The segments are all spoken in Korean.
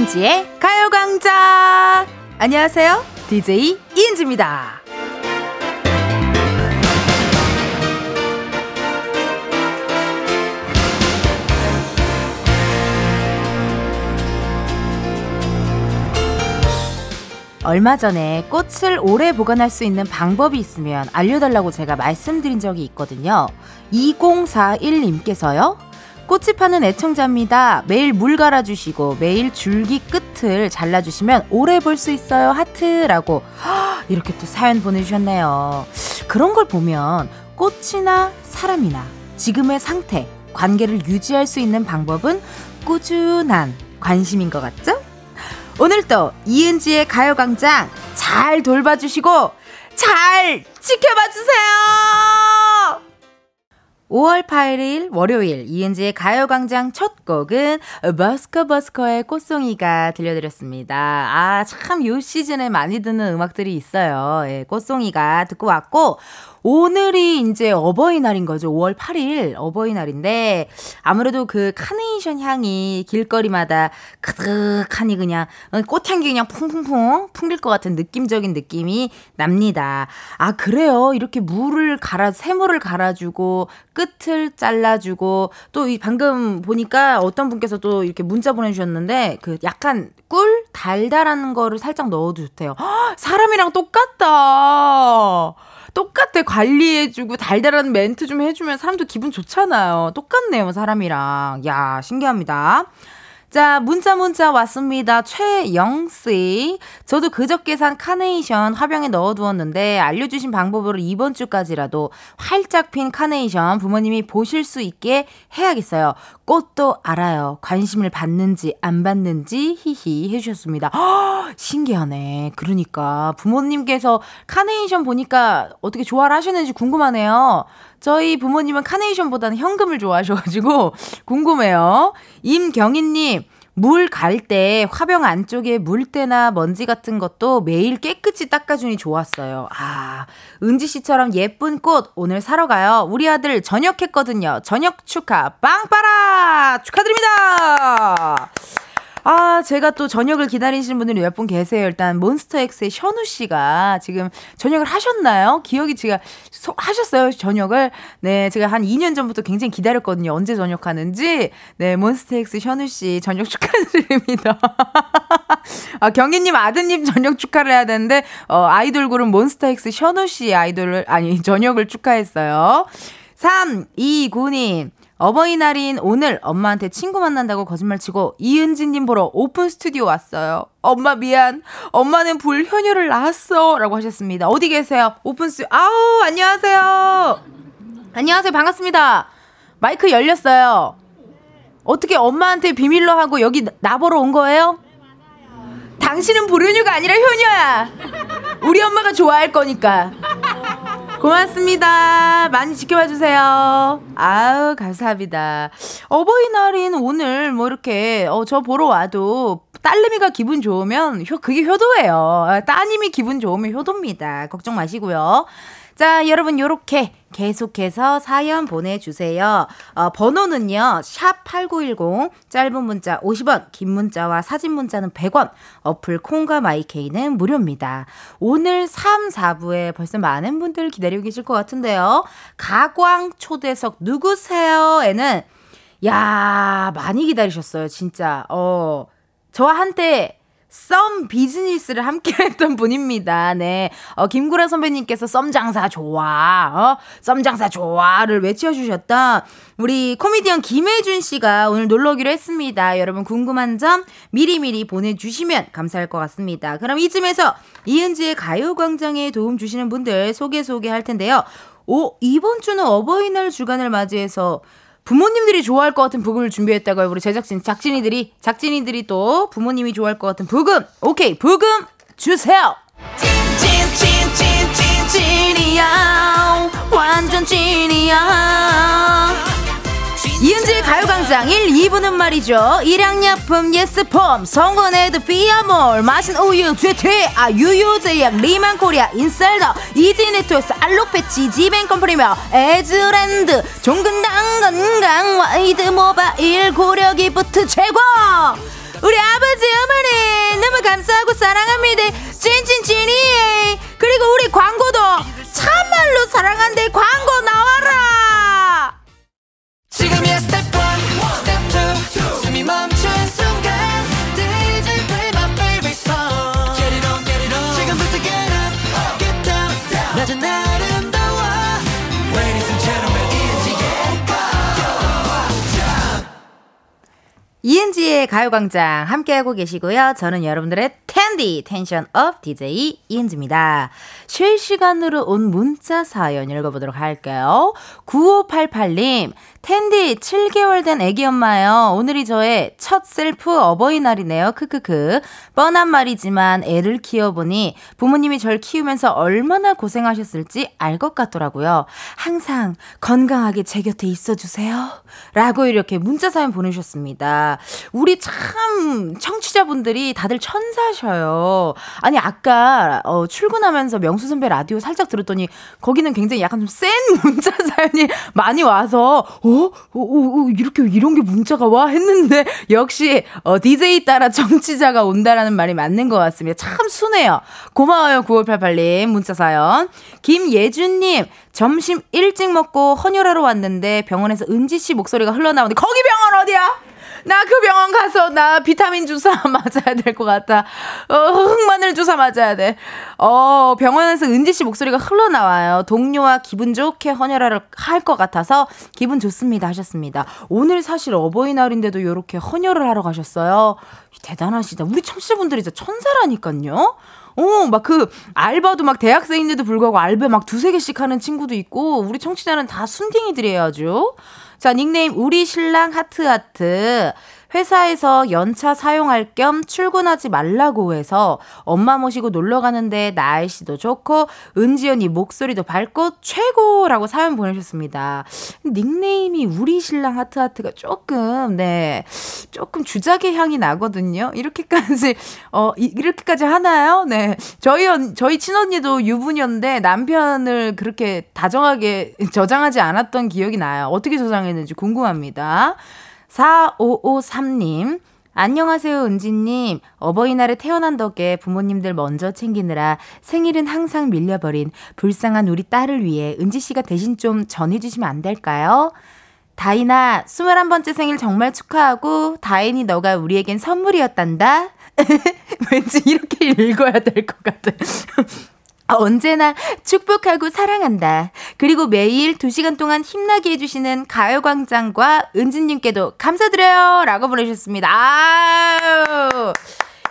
이은지의 가요광장! 안녕하세요. DJ 이은지입니다. 얼마 전에 꽃을 오래 보관할 수 있는 방법이 있으면 알려달라고 제가 말씀드린 적이 있거든요. 2041님께서요. 꽃이 파는 애청자입니다. 매일 물 갈아주시고 매일 줄기 끝을 잘라주시면 오래 볼 수 있어요. 하트라고 이렇게 또 사연 보내주셨네요. 그런 걸 보면 꽃이나 사람이나 지금의 상태, 관계를 유지할 수 있는 방법은 꾸준한 관심인 것 같죠? 오늘도 이은지의 가요광장 잘 돌봐주시고 잘 지켜봐주세요! 5월 8일 월요일 이은지의 가요광장 첫 곡은 버스커 버스커의 꽃송이가 들려드렸습니다. 아, 참 요 시즌에 많이 듣는 음악들이 있어요. 예, 꽃송이가 듣고 왔고 오늘이 이제 어버이날인 거죠. 5월 8일 어버이날인데 아무래도 그 카네이션 향이 길거리마다 크득하니 그냥 어, 꽃향기 그냥 풍풍풍 풍길 것 같은 느낌적인 느낌이 납니다. 아 그래요. 이렇게 물을 갈아 새물을 갈아주고 끝을 잘라주고 또 이 방금 보니까 어떤 분께서 또 이렇게 문자 보내주셨는데 그 약간 꿀 달달한 거를 살짝 넣어도 좋대요. 허, 사람이랑 똑같다. 똑같아 관리해주고 달달한 멘트 좀 해주면 사람도 기분 좋잖아요. 똑같네요 사람이랑. 야 신기합니다. 자, 문자 문자 왔습니다. 최영씨. 저도 그저께 산 카네이션 화병에 넣어두었는데 알려주신 방법으로 이번 주까지라도 활짝 핀 카네이션 부모님이 보실 수 있게 해야겠어요. 꽃도 알아요. 관심을 받는지 안 받는지 히히 해주셨습니다. 허, 신기하네. 그러니까 부모님께서 카네이션 보니까 어떻게 좋아를 하시는지 궁금하네요. 저희 부모님은 카네이션보다는 현금을 좋아하셔가지고 궁금해요. 임경희님, 물 갈 때 화병 안쪽에 물때나 먼지 같은 것도 매일 깨끗이 닦아주니 좋았어요. 아, 은지 씨처럼 예쁜 꽃 오늘 사러 가요. 우리 아들 전역했거든요. 전역 축하 빵빠라 축하드립니다. 아, 제가 또 저녁을 기다리시는 분들이 몇 분 계세요. 일단 몬스터엑스의 현우 씨가 지금 저녁을 하셨나요? 기억이 제가 소, 하셨어요, 저녁을. 네, 제가 한 2년 전부터 굉장히 기다렸거든요. 언제 전역하는지. 네, 몬스타엑스 셔누 씨 전역 축하드립니다. 아, 경희님 아드님 전역 축하를 해야 되는데, 어, 아이돌 그룹 몬스타엑스 셔누 씨 아이돌을, 아니, 전역을 축하했어요. 3, 2, 9님. 어버이날인 오늘 엄마한테 친구 만난다고 거짓말 치고 이은지님 보러 오픈 스튜디오 왔어요. 엄마 미안. 엄마는 불효녀를 낳았어. 라고 하셨습니다. 어디 계세요? 오픈 스튜디오. 아우, 안녕하세요. 안녕하세요. 반갑습니다. 마이크 열렸어요. 어떻게 엄마한테 비밀로 하고 여기 나보러 온 거예요? 당신은 불효녀가 아니라 효녀야. 우리 엄마가 좋아할 거니까. 고맙습니다. 많이 지켜봐 주세요. 아우, 감사합니다. 어버이날인 오늘 뭐 이렇게, 어, 저 보러 와도 딸내미가 기분 좋으면 효, 그게 효도예요. 따님이 기분 좋으면 효도입니다. 걱정 마시고요. 자, 여러분, 요렇게 계속해서 사연 보내주세요. 어, 번호는요, 샵8910, 짧은 문자 50원, 긴 문자와 사진 문자는 100원, 어플 콩과 마이케이는 무료입니다. 오늘 3, 4부에 벌써 많은 분들 기다리고 계실 것 같은데요. 가광 초대석 누구세요? 에는, 야 많이 기다리셨어요, 진짜. 어, 저와 한때 썸 비즈니스를 함께 했던 분입니다. 네. 어, 김구라 선배님께서 썸 장사 좋아, 어, 썸 장사 좋아를 외쳐주셨던 우리 코미디언 김혜준 씨가 오늘 놀러 오기로 했습니다. 여러분 궁금한 점 미리미리 보내주시면 감사할 것 같습니다. 그럼 이쯤에서 이은지의 가요광장에 도움 주시는 분들 소개 소개할 텐데요. 오, 이번 주는 어버이날 주간을 맞이해서 부모님들이 좋아할 것 같은 부금을 준비했다고요. 우리 제작진, 작진이들이, 작진이들이 또 부모님이 좋아할 것 같은 부금. 오케이, 부금 주세요. 찐찐찐찐찐찐이야 완전 찐이야 이은지의 가요광장 1, 2부는 말이죠. 일양약품 예스폼, 성원에드 피아몰, 마신 우유, 죄퇴, 아, 유유제약, 리만 코리아, 인셀더, 이지네트워스, 알록패치, 지벤컴프리며, 에즈랜드, 종근당 건강, 와이드 모바일, 고려기부트 최고! 우리 아버지 어머니 너무 감사하고 사랑합니다. 찐찐찐이 그리고 우리 광고도 참말로 사랑한대 광고 나와라. 지금이야 스텝 1, 스텝 2, 숨이 멈춘 이은지의 가요광장 함께하고 계시고요. 저는 여러분들의 텐디 텐션 up DJ 이은지입니다. 실시간으로 온 문자 사연 읽어보도록 할게요. 9588님, 텐디 7개월 된 애기 엄마요. 오늘이 저의 첫 셀프 어버이날이네요. 크크크. 뻔한 말이지만 애를 키워보니 부모님이 절 키우면서 얼마나 고생하셨을지 알 것 같더라고요. 항상 건강하게 제 곁에 있어주세요. 라고 이렇게 문자 사연 보내주셨습니다. 우리 참 청취자분들이 다들 천사셔요. 아니, 아까 어, 출근하면서 명수 선배 라디오 살짝 들었더니 거기는 굉장히 약간 좀 센 문자 사연이 많이 와서 어? 어? 어, 어, 이렇게 이런 게 문자가 와 했는데 역시 어, DJ 따라 정치자가 온다라는 말이 맞는 것 같습니다. 참 순해요. 고마워요 9588님 문자 사연. 김예준님 점심 일찍 먹고 헌혈하러 왔는데 병원에서 은지 씨 목소리가 흘러나오는데 거기 병원 어디야? 나 그 병원 가서 나 비타민 주사 맞아야 될 것 같아. 어, 흑마늘 주사 맞아야 돼. 어, 병원에서 은지 씨 목소리가 흘러나와요. 동료와 기분 좋게 헌혈을 할 것 같아서 기분 좋습니다 하셨습니다. 오늘 사실 어버이날인데도 이렇게 헌혈을 하러 가셨어요. 대단하시다. 우리 청취자분들이 진짜 천사라니까요. 어, 막 그 알바도 막 대학생인데도 불구하고 알바 막 두세 개씩 하는 친구도 있고 우리 청취자는 다 순딩이들이에요 아주. 자, 닉네임 우리 신랑 하트하트. 회사에서 연차 사용할 겸 출근하지 말라고 해서 엄마 모시고 놀러 가는데 날씨도 좋고 은지 언니 목소리도 밝고 최고라고 사연 보내셨습니다. 닉네임이 우리 신랑 하트하트가 조금 네 조금 주작의 향이 나거든요. 이렇게까지 어 이렇게까지 하나요? 네 저희 언 저희 친언니도 유부녀인데 남편을 그렇게 다정하게 저장하지 않았던 기억이 나요. 어떻게 저장했는지 궁금합니다. 4553님, 안녕하세요, 은지님. 어버이날에 태어난 덕에 부모님들 먼저 챙기느라 생일은 항상 밀려버린 불쌍한 우리 딸을 위해 은지씨가 대신 좀 전해주시면 안 될까요? 다이나, 21번째 생일 정말 축하하고, 다인이 너가 우리에겐 선물이었단다? 왠지 이렇게 읽어야 될 것 같아. 언제나 축복하고 사랑한다. 그리고 매일 2시간 동안 힘나게 해주시는 가요광장과 은진님께도 감사드려요. 라고 보내주셨습니다. 아유.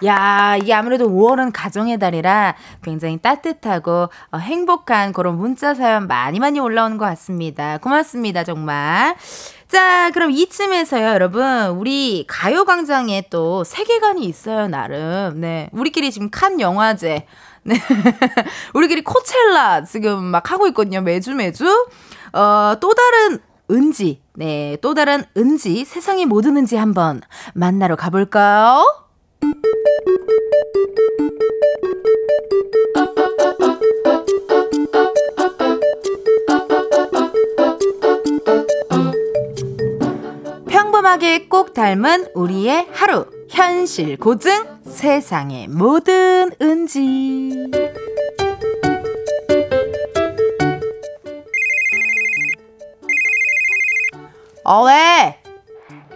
야, 이게 아무래도 5월은 가정의 달이라 굉장히 따뜻하고 어, 행복한 그런 문자 사연 많이 많이 올라오는 것 같습니다. 고맙습니다, 정말. 자, 그럼 이쯤에서요, 여러분. 우리 가요광장에 또 세계관이 있어요, 나름. 네. 우리끼리 지금 칸 영화제. 네. 우리끼리 코첼라 지금 막 하고 있거든요. 매주 매주. 어, 또 다른 은지. 네. 또 다른 은지. 세상의 모든 은지 한번 만나러 가볼까요? 평범하게 꼭 닮은 우리의 하루. 현실 고증 세상의 모든 은지. 어, 왜?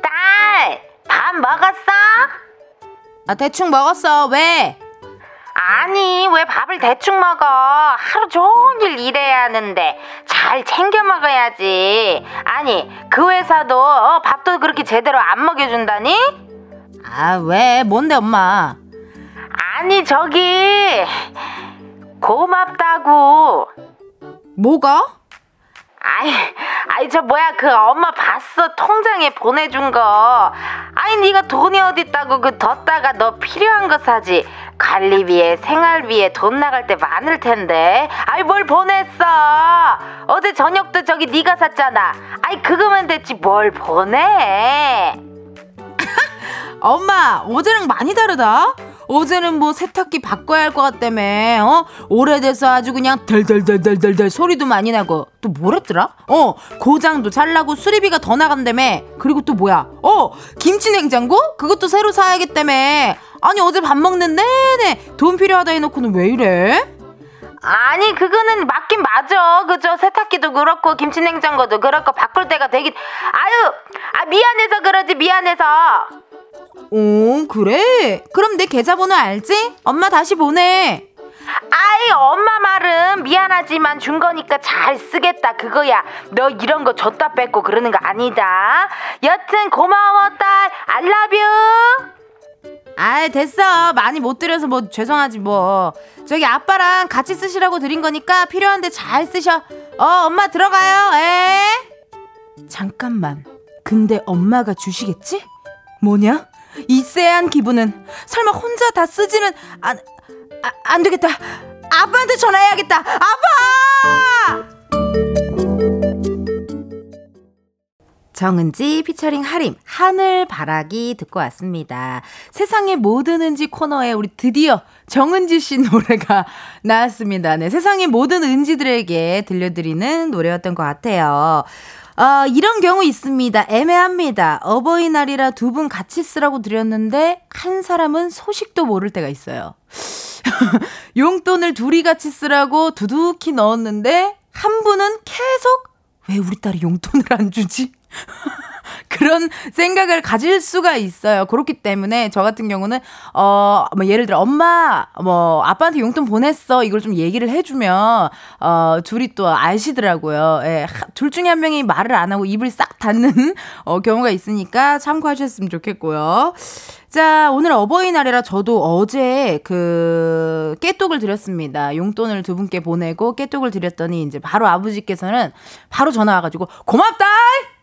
딸, 밥 먹었어? 나 대충 먹었어. 왜? 아니, 왜 밥을 대충 먹어? 하루 종일 일해야 하는데 잘 챙겨 먹어야지. 아니, 그 회사도 어, 밥도 그렇게 제대로 안 먹여준다니? 아, 왜? 뭔데, 엄마? 아니, 저기, 고맙다고. 뭐가? 아이, 아이 저 뭐야 그 엄마 봤어 통장에 보내준 거. 아이 네가 돈이 어딨다고 그 뒀다가 너 필요한 거 사지. 관리비에 생활비에 돈 나갈 때 많을 텐데. 아이 뭘 보냈어? 어제 저녁도 저기 네가 샀잖아. 아이 그거면 됐지 뭘 보내? 엄마 어제랑 많이 다르다. 어제는 뭐 세탁기 바꿔야 할 것 같다며, 어? 오래돼서 아주 그냥 덜덜덜덜덜덜 소리도 많이 나고, 또 뭐랬더라? 어, 고장도 잘 나고 수리비가 더 나간다며. 그리고 또 뭐야? 어, 김치 냉장고? 그것도 새로 사야겠다며. 아니, 어제 밥 먹는 내내 돈 필요하다 해놓고는 왜 이래? 아니 그거는 맞긴 맞아 그죠 세탁기도 그렇고 김치냉장고도 그렇고 바꿀 때가 되긴 아유 아 미안해서 그러지 미안해서 오 그래? 그럼 내 계좌번호 알지? 엄마 다시 보내. 아이 엄마 말은 미안하지만 준 거니까 잘 쓰겠다 그거야. 너 이런 거 줬다 뺏고 그러는 거 아니다. 여튼 고마워 딸. 알라뷰 아 됐어. 많이 못 드려서 뭐 죄송하지 뭐. 저기 아빠랑 같이 쓰시라고 드린 거니까 필요한데 잘 쓰셔. 어 엄마 들어가요. 에? 잠깐만. 근데 엄마가 주시겠지? 뭐냐 이 쎄한 기분은 설마 혼자 다 쓰지는 안, 아, 안 되겠다 아빠한테 전화해야겠다 아빠 정은지 피처링 하림 하늘 바라기 듣고 왔습니다. 세상의 모든 은지 코너에 우리 드디어 정은지 씨 노래가 나왔습니다. 네, 세상의 모든 은지들에게 들려드리는 노래였던 것 같아요. 어, 이런 경우 있습니다. 애매합니다. 어버이날이라 두 분 같이 쓰라고 드렸는데 한 사람은 소식도 모를 때가 있어요. 용돈을 둘이 같이 쓰라고 두둑히 넣었는데 한 분은 계속 왜 우리 딸이 용돈을 안 주지? 그런 생각을 가질 수가 있어요. 그렇기 때문에 저 같은 경우는 어 뭐 예를 들어 엄마 뭐 아빠한테 용돈 보냈어 이걸 좀 얘기를 해주면 어 둘이 또 아시더라고요. 예, 둘 중에 한 명이 말을 안 하고 입을 싹 닫는 어 경우가 있으니까 참고하셨으면 좋겠고요. 자, 오늘 어버이날이라 저도 어제 그 깨똑을 드렸습니다. 용돈을 두 분께 보내고 깨똑을 드렸더니 이제 바로 아버지께서는 바로 전화 와가지고 고맙다!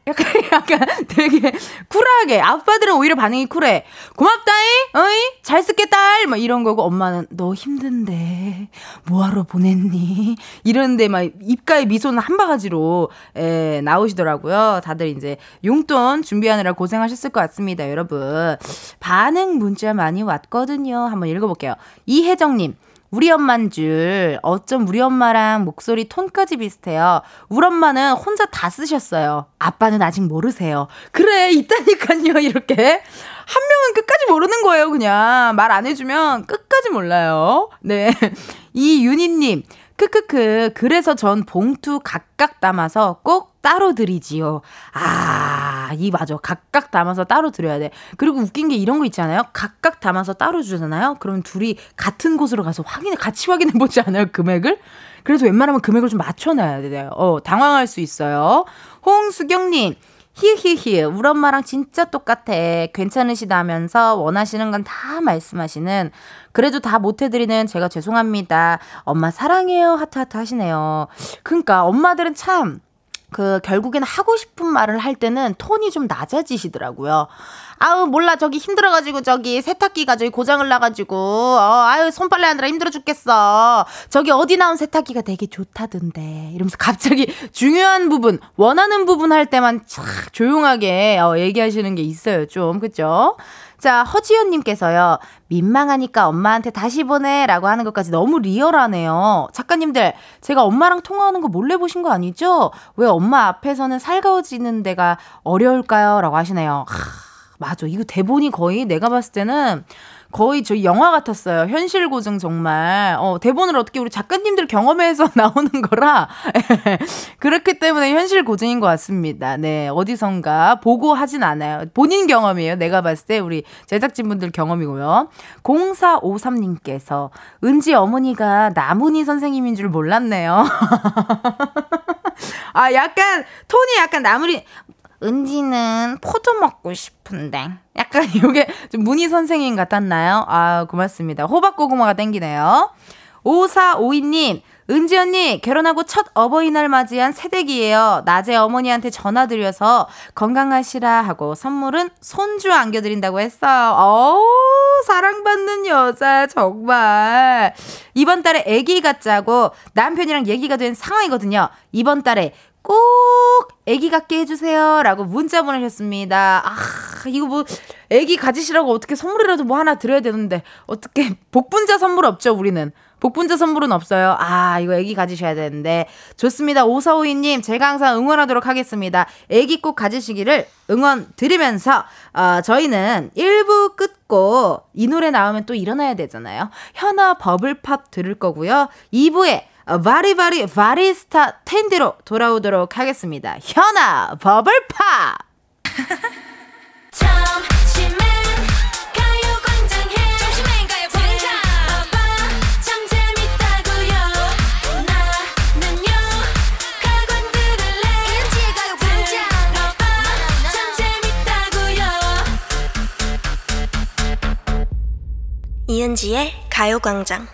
약간, 약간 되게 쿨하게. 아빠들은 오히려 반응이 쿨해. 고맙다잉! 어이? 잘 딸! 막 이런 거고, 엄마는 너 힘든데, 뭐하러 보냈니? 이런데 막 입가에 미소는 한 바가지로, 에, 나오시더라고요. 다들 이제 용돈 준비하느라 고생하셨을 것 같습니다, 여러분. 반응 문자 많이 왔거든요. 한번 읽어볼게요. 이혜정님. 우리 엄만 줄 어쩜 우리 엄마랑 목소리 톤까지 비슷해요. 우리 엄마는 혼자 다 쓰셨어요. 아빠는 아직 모르세요. 그래 있다니까요 이렇게 한 명은 끝까지 모르는 거예요 그냥 말 안 해주면 끝까지 몰라요. 네 이윤희님 크크크. 그래서 전 봉투 각각 담아서 꼭 따로 드리지요. 아, 이 맞아. 각각 담아서 따로 드려야 돼. 그리고 웃긴 게 이런 거 있잖아요. 각각 담아서 따로 주잖아요. 그러면 둘이 같은 곳으로 가서 확인해, 같이 확인해 보지 않아요? 금액을? 그래서 웬만하면 금액을 좀 맞춰 놔야 돼요. 어, 당황할 수 있어요. 홍수경 님, 히히히 우리 엄마랑 진짜 똑같아 괜찮으시다면서 원하시는 건 다 말씀하시는 그래도 다 못해드리는 제가 죄송합니다 엄마 사랑해요 하트하트 하시네요 그러니까 엄마들은 참 그 결국에는 하고 싶은 말을 할 때는 톤이 좀 낮아지시더라고요. 아우 몰라. 저기 힘들어가지고 저기 세탁기가 저기 고장을 나가지고. 어 아유 손빨래 하느라 힘들어 죽겠어. 저기 어디 나온 세탁기가 되게 좋다던데. 이러면서 갑자기 중요한 부분 원하는 부분 할 때만 촥 조용하게 어, 얘기하시는 게 있어요 좀. 그죠? 자, 허지연님께서요, 민망하니까 엄마한테 다시 보내라고 하는 것까지 너무 리얼하네요. 작가님들, 제가 엄마랑 통화하는 거 몰래 보신 거 아니죠? 왜 엄마 앞에서는 살가워지는 데가 어려울까요? 라고 하시네요. 하. 맞아. 이거 대본이 거의 내가 봤을 때는 거의 저희 영화 같았어요. 현실 고증 정말. 어, 대본을 어떻게 우리 작가님들 경험해서 나오는 거라. 그렇기 때문에 현실 고증인 것 같습니다. 네. 어디선가 보고 하진 않아요. 본인 경험이에요. 내가 봤을 때 우리 제작진분들 경험이고요. 0453님께서 은지 어머니가 나문희 선생님인 줄 몰랐네요. 아, 약간, 톤이 약간 나문희, 은지는 포도 먹고 싶은데. 약간 이게 좀 문희 선생님 같았나요? 아, 고맙습니다. 호박고구마가 땡기네요. 5452님, 은지 언니, 결혼하고 첫 어버이날 맞이한 새댁이에요. 낮에 어머니한테 전화드려서 건강하시라 하고 선물은 손주 안겨드린다고 했어요. 어우, 사랑받는 여자, 정말. 이번 달에 아기가 짜고 남편이랑 얘기가 된 상황이거든요. 이번 달에 꼭 애기 갖게 해주세요. 라고 문자 보내셨습니다. 아, 이거 뭐, 애기 가지시라고 어떻게 선물이라도 뭐 하나 드려야 되는데, 어떻게, 복분자 선물 없죠, 우리는. 복분자 선물은 없어요. 아, 이거 애기 가지셔야 되는데. 좋습니다. 오사오이님, 제가 항상 응원하도록 하겠습니다. 애기 꼭 가지시기를 응원 드리면서, 어, 저희는 1부 끝고 이 노래 나오면 또 일어나야 되잖아요. 현아 버블팝 들을 거고요. 2부에 바리바리 바리스타 텐디로 돌아오도록 하겠습니다. 현아 버블팝! 이은지의 가요광장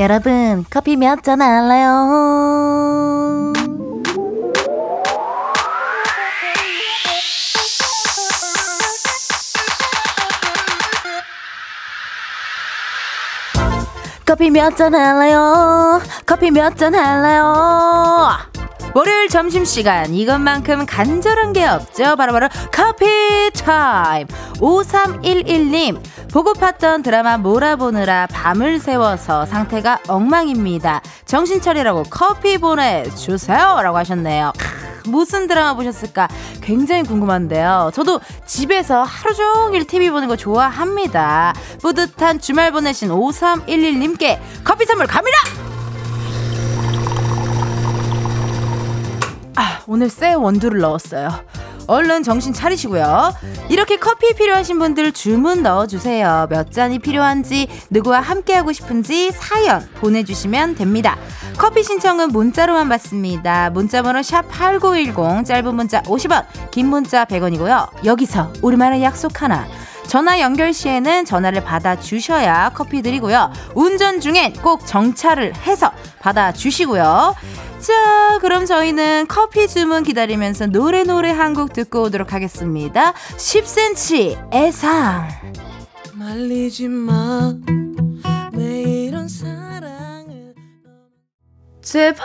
여러분 커피 몇잔 할래요? 커피 몇 잔 할래요? 커피 몇 잔 할래요? 월요일 점심시간 이것만큼 간절한 게 없죠 바로바로 커피 타임 5311님 보고 팠던 드라마 몰아보느라 밤을 새워서 상태가 엉망입니다 정신 차리라고 커피 보내주세요 라고 하셨네요 무슨 드라마 보셨을까 굉장히 궁금한데요. 저도 집에서 하루 종일 TV 보는 거 좋아합니다. 뿌듯한 주말 보내신 5311님께 커피 선물 갑니다! 아, 오늘 새 원두를 넣었어요. 얼른 정신 차리시고요. 이렇게 커피 필요하신 분들 주문 넣어주세요. 몇 잔이 필요한지, 누구와 함께하고 싶은지 사연 보내주시면 됩니다. 커피 신청은 문자로만 받습니다. 문자번호 샵8910, 짧은 문자 50원, 긴 문자 100원이고요. 여기서 우리만의 약속 하나. 전화 연결 시에는 전화를 받아 주셔야 커피 드리고요. 운전 중엔 꼭 정차를 해서 받아 주시고요. 자, 그럼 저희는 커피 주문 기다리면서 노래 노래 한 곡 듣고 오도록 하겠습니다. 10cm 애상. 말리지 마. 내 이런 사랑을. 제발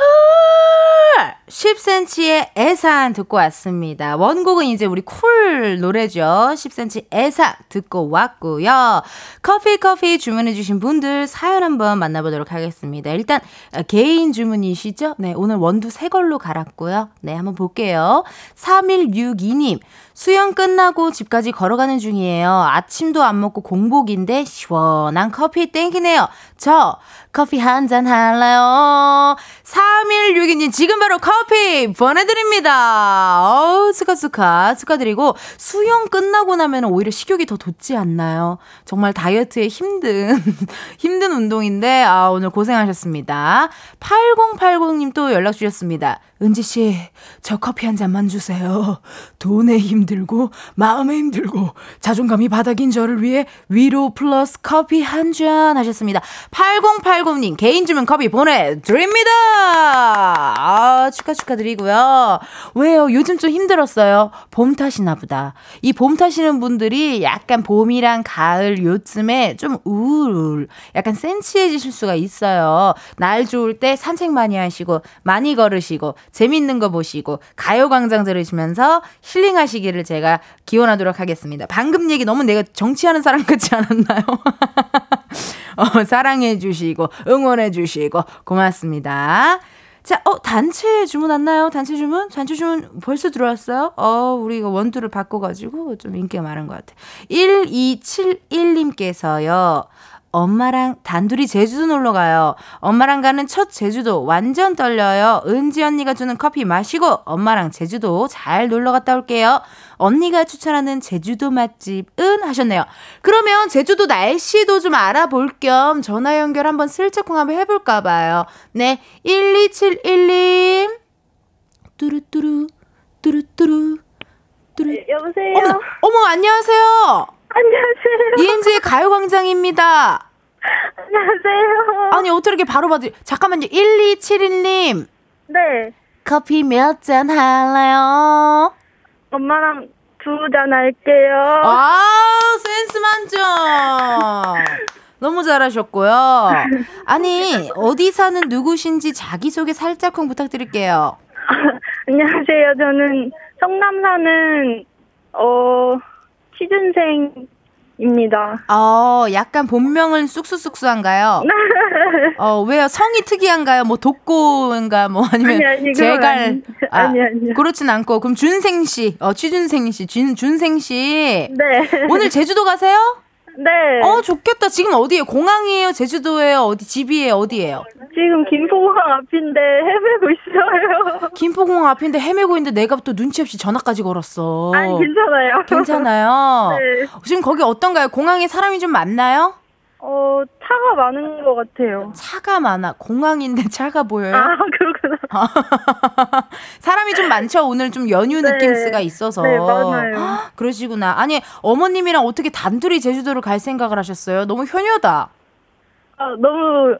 10cm의 애산 듣고 왔습니다. 원곡은 이제 우리 쿨 노래죠. 10cm 애산 듣고 왔고요. 커피 커피 주문해 주신 분들 사연 한번 만나보도록 하겠습니다. 일단 개인 주문이시죠? 네, 오늘 원두 새 걸로 갈았고요. 네, 한번 볼게요. 3162님. 수영 끝나고 집까지 걸어가는 중이에요. 아침도 안 먹고 공복인데 시원한 커피 땡기네요. 저 커피 한 잔 할래요? 3162님 지금 바로 커피 보내드립니다. 어우 스카스카 축하드리고 수영 끝나고 나면 오히려 식욕이 더 돋지 않나요? 정말 다이어트에 힘든 힘든 운동인데 아 오늘 고생하셨습니다. 8080님 또 연락 주셨습니다. 은지 씨, 저 커피 한 잔만 주세요. 돈에 힘들고 마음에 힘들고 자존감이 바닥인 저를 위해 위로 플러스 커피 한 잔 하셨습니다. 8080님 개인 주문 커피 보내드립니다. 아 축하 축하드리고요. 왜요? 요즘 좀 힘들 었어요. 봄 탓이나 보다. 이봄 탓이는 분들이 약간 봄이랑 가을 요쯤에 좀 우울, 약간 센치해지실 수가 있어요. 날 좋을 때 산책 많이 하시고 많이 걸으시고 재밌는 거 보시고 가요광장 들으시면서 힐링하시기를 제가 기원하도록 하겠습니다. 방금 얘기 너무 내가 정치하는 사람 같지 않았나요? 어, 사랑해 주시고 응원해 주시고 고맙습니다. 자, 어, 단체 주문 왔나요? 단체 주문? 단체 주문 벌써 들어왔어요? 어, 우리 이거 원두를 바꿔가지고 좀 인기가 많은 것 같아. 1271님께서요. 엄마랑 단둘이 제주도 놀러 가요. 엄마랑 가는 첫 제주도 완전 떨려요. 은지 언니가 주는 커피 마시고 엄마랑 제주도 잘 놀러 갔다 올게요. 언니가 추천하는 제주도 맛집은 하셨네요. 그러면 제주도 날씨도 좀 알아볼 겸 전화 연결 한번 슬쩍 한번 해볼까 봐요. 네, 1271님. 뚜루뚜루, 뚜루뚜루, 뚜루. 네, 여보세요? 어머, 어머, 안녕하세요. 안녕하세요. 이은지의 가요광장입니다. 안녕하세요. 아니, 어떻게 이렇게 바로 받으 잠깐만요. 1271님. 네. 커피 몇 잔 할래요? 엄마랑 두 잔 할게요. 아, 센스 만점. 너무 잘하셨고요. 아니, 어디 사는 누구신지 자기소개 살짝쿵 부탁드릴게요. 안녕하세요. 저는 성남 사는 어 취준생입니다. 어, 약간 본명은 쑥쑥쑥쑥한가요? 어, 왜요? 성이 특이한가요? 뭐 독고인가? 뭐 아니면 아니, 아니, 제갈 아니- 아니, 아니요. 그렇진 않고 그럼 준생 씨, 어 취준생 씨, 준 준생 씨. 네. 오늘 제주도 가세요? 네. 어, 좋겠다. 지금 어디에요? 공항이에요? 제주도예요? 어디 집이에요? 어디예요? 지금 김포공항 앞인데 헤매고 있어요. 김포공항 앞인데 헤매고 있는데 내가 또 눈치 없이 전화까지 걸었어. 아니 괜찮아요. 괜찮아요. 네. 지금 거기 어떤가요? 공항에 사람이 좀 많나요? 어 차가 많은 것 같아요. 차가 많아. 공항인데 차가 보여요? 아 그렇구나. 사람이 좀 많죠. 오늘 좀 연휴 네. 느낌스가 있어서. 네, 맞아요. 헉, 그러시구나. 아니 어머님이랑 어떻게 단둘이 제주도를 갈 생각을 하셨어요? 너무 효녀다. 아 너무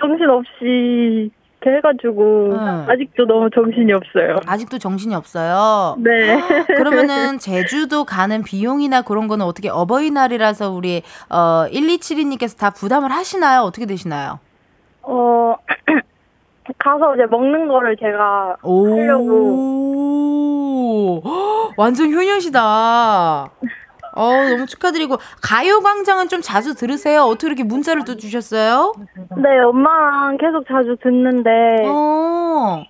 정신 없이 이렇게 해가지고 응. 아직도 너무 정신이 없어요. 아직도 정신이 없어요. 네. 그러면은 제주도 가는 비용이나 그런 거는 어떻게 어버이날이라서 우리 어 1272님께서 다 부담을 하시나요? 어떻게 되시나요? 어 가서 이제 먹는 거를 제가 오. 헉, 완전 효녀시다. 어, 너무 축하드리고 가요광장은 좀 자주 들으세요? 어떻게 이렇게 문자를 또 주셨어요? 네 엄마랑 계속 자주 듣는데 어.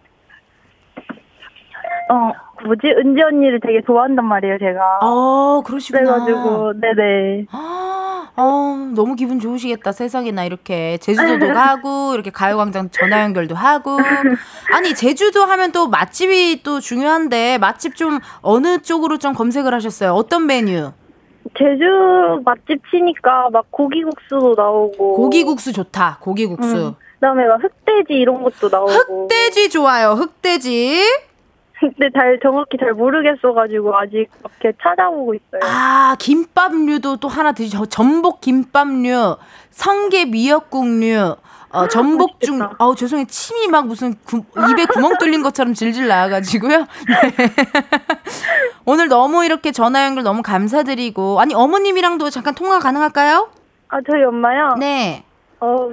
어 뭐지 은지 언니를 되게 좋아한단 말이에요 제가. 어, 그러시구나. 그래가지고 네네. 아, 어, 너무 기분 좋으시겠다. 세상에나 이렇게 제주도도 가고 이렇게 가요광장 전화 연결도 하고. 아니 제주도 하면 또 맛집이 또 중요한데 맛집 좀 어느 쪽으로 좀 검색을 하셨어요? 어떤 메뉴? 제주 맛집 치니까 막 고기국수도 나오고 고기국수 좋다. 고기국수. 음, 그다음에 막 흑돼지 이런 것도 나오고 흑돼지 좋아요. 흑돼지. 근데 잘 정확히 잘 모르겠어가지고 아직 이렇게 찾아보고 있어요. 아 김밥류도 또 하나 드시죠. 전복 김밥류, 성게 미역국류. 어, 전복중, 맛있겠다. 어 죄송해요. 침이 막 무슨 구, 입에 구멍 뚫린 것처럼 질질 나와가지고요. 네. 오늘 너무 이렇게 전화 연결 너무 감사드리고. 아니, 어머님이랑도 잠깐 통화 가능할까요? 아 저희 엄마요? 네. 어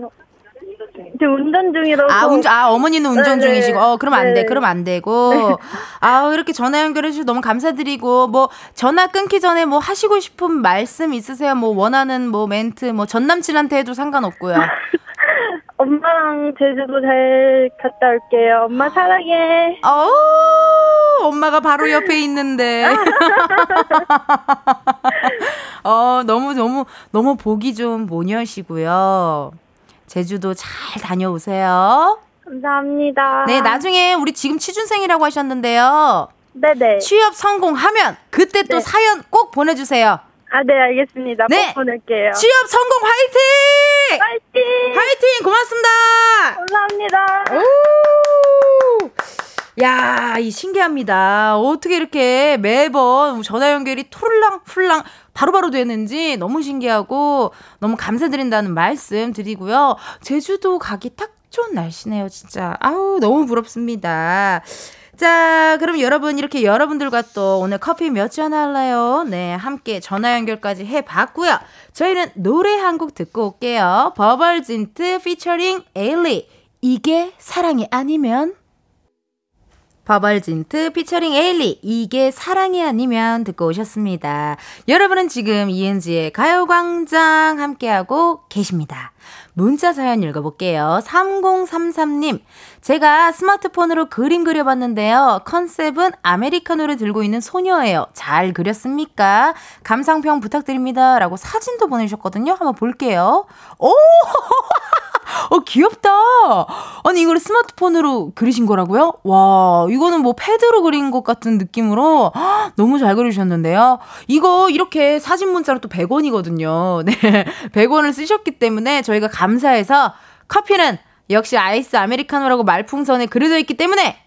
지금 운전 중이라서 아, 운전, 아, 어머니는 운전 네, 네. 중이시고, 어, 그럼 안 돼, 네. 그럼 안 되고. 아, 이렇게 전화 연결해주셔서 너무 감사드리고, 뭐, 전화 끊기 전에 뭐 하시고 싶은 말씀 있으세요? 뭐, 원하는 뭐 멘트, 뭐, 전 남친한테 해도 상관없고요. 엄마랑 제주도 잘 갔다 올게요. 엄마 사랑해. 어, 엄마가 바로 옆에 있는데. 어, 너무, 너무, 너무 보기 좋은 모녀시고요. 제주도 잘 다녀오세요. 감사합니다. 네, 나중에 우리 지금 취준생이라고 하셨는데요. 네네. 취업 성공하면 그때 또 네. 사연 꼭 보내주세요. 아 네 알겠습니다. 네. 꼭 보낼게요. 취업 성공 화이팅! 파이팅. 화이팅! 고맙습니다! 감사합니다. 오! 야, 이 신기합니다. 어떻게 이렇게 매번 전화 연결이 툴랑 훌랑 바로바로 되는지 너무 신기하고 너무 감사드린다는 말씀 드리고요. 제주도 가기 딱 좋은 날씨네요, 진짜. 아우, 너무 부럽습니다. 자, 그럼 여러분 이렇게 여러분들과 또 오늘 커피 몇 잔 할래요? 네, 함께 전화 연결까지 해봤고요. 저희는 노래 한 곡 듣고 올게요. 버벌진트 피처링 에일리. 이게 사랑이 아니면? 버벌진트 피처링 에일리 이게 사랑이 아니면 듣고 오셨습니다. 여러분은 지금 이은지의 가요광장 함께하고 계십니다. 문자 사연 읽어볼게요. 3033님 제가 스마트폰으로 그림 그려봤는데요. 컨셉은 아메리카노를 들고 있는 소녀예요. 잘 그렸습니까? 감상평 부탁드립니다. 라고 사진도 보내주셨거든요. 한번 볼게요. 오! 어, 귀엽다. 아니, 이걸 스마트폰으로 그리신 거라고요? 와, 이거는 뭐 패드로 그린 것 같은 느낌으로 헉, 너무 잘 그리셨는데요. 이거 이렇게 사진 문자로 또 100원이거든요. 네. 100원을 쓰셨기 때문에 저희가 감사해서 커피는 역시 아이스 아메리카노라고 말풍선에 그려져 있기 때문에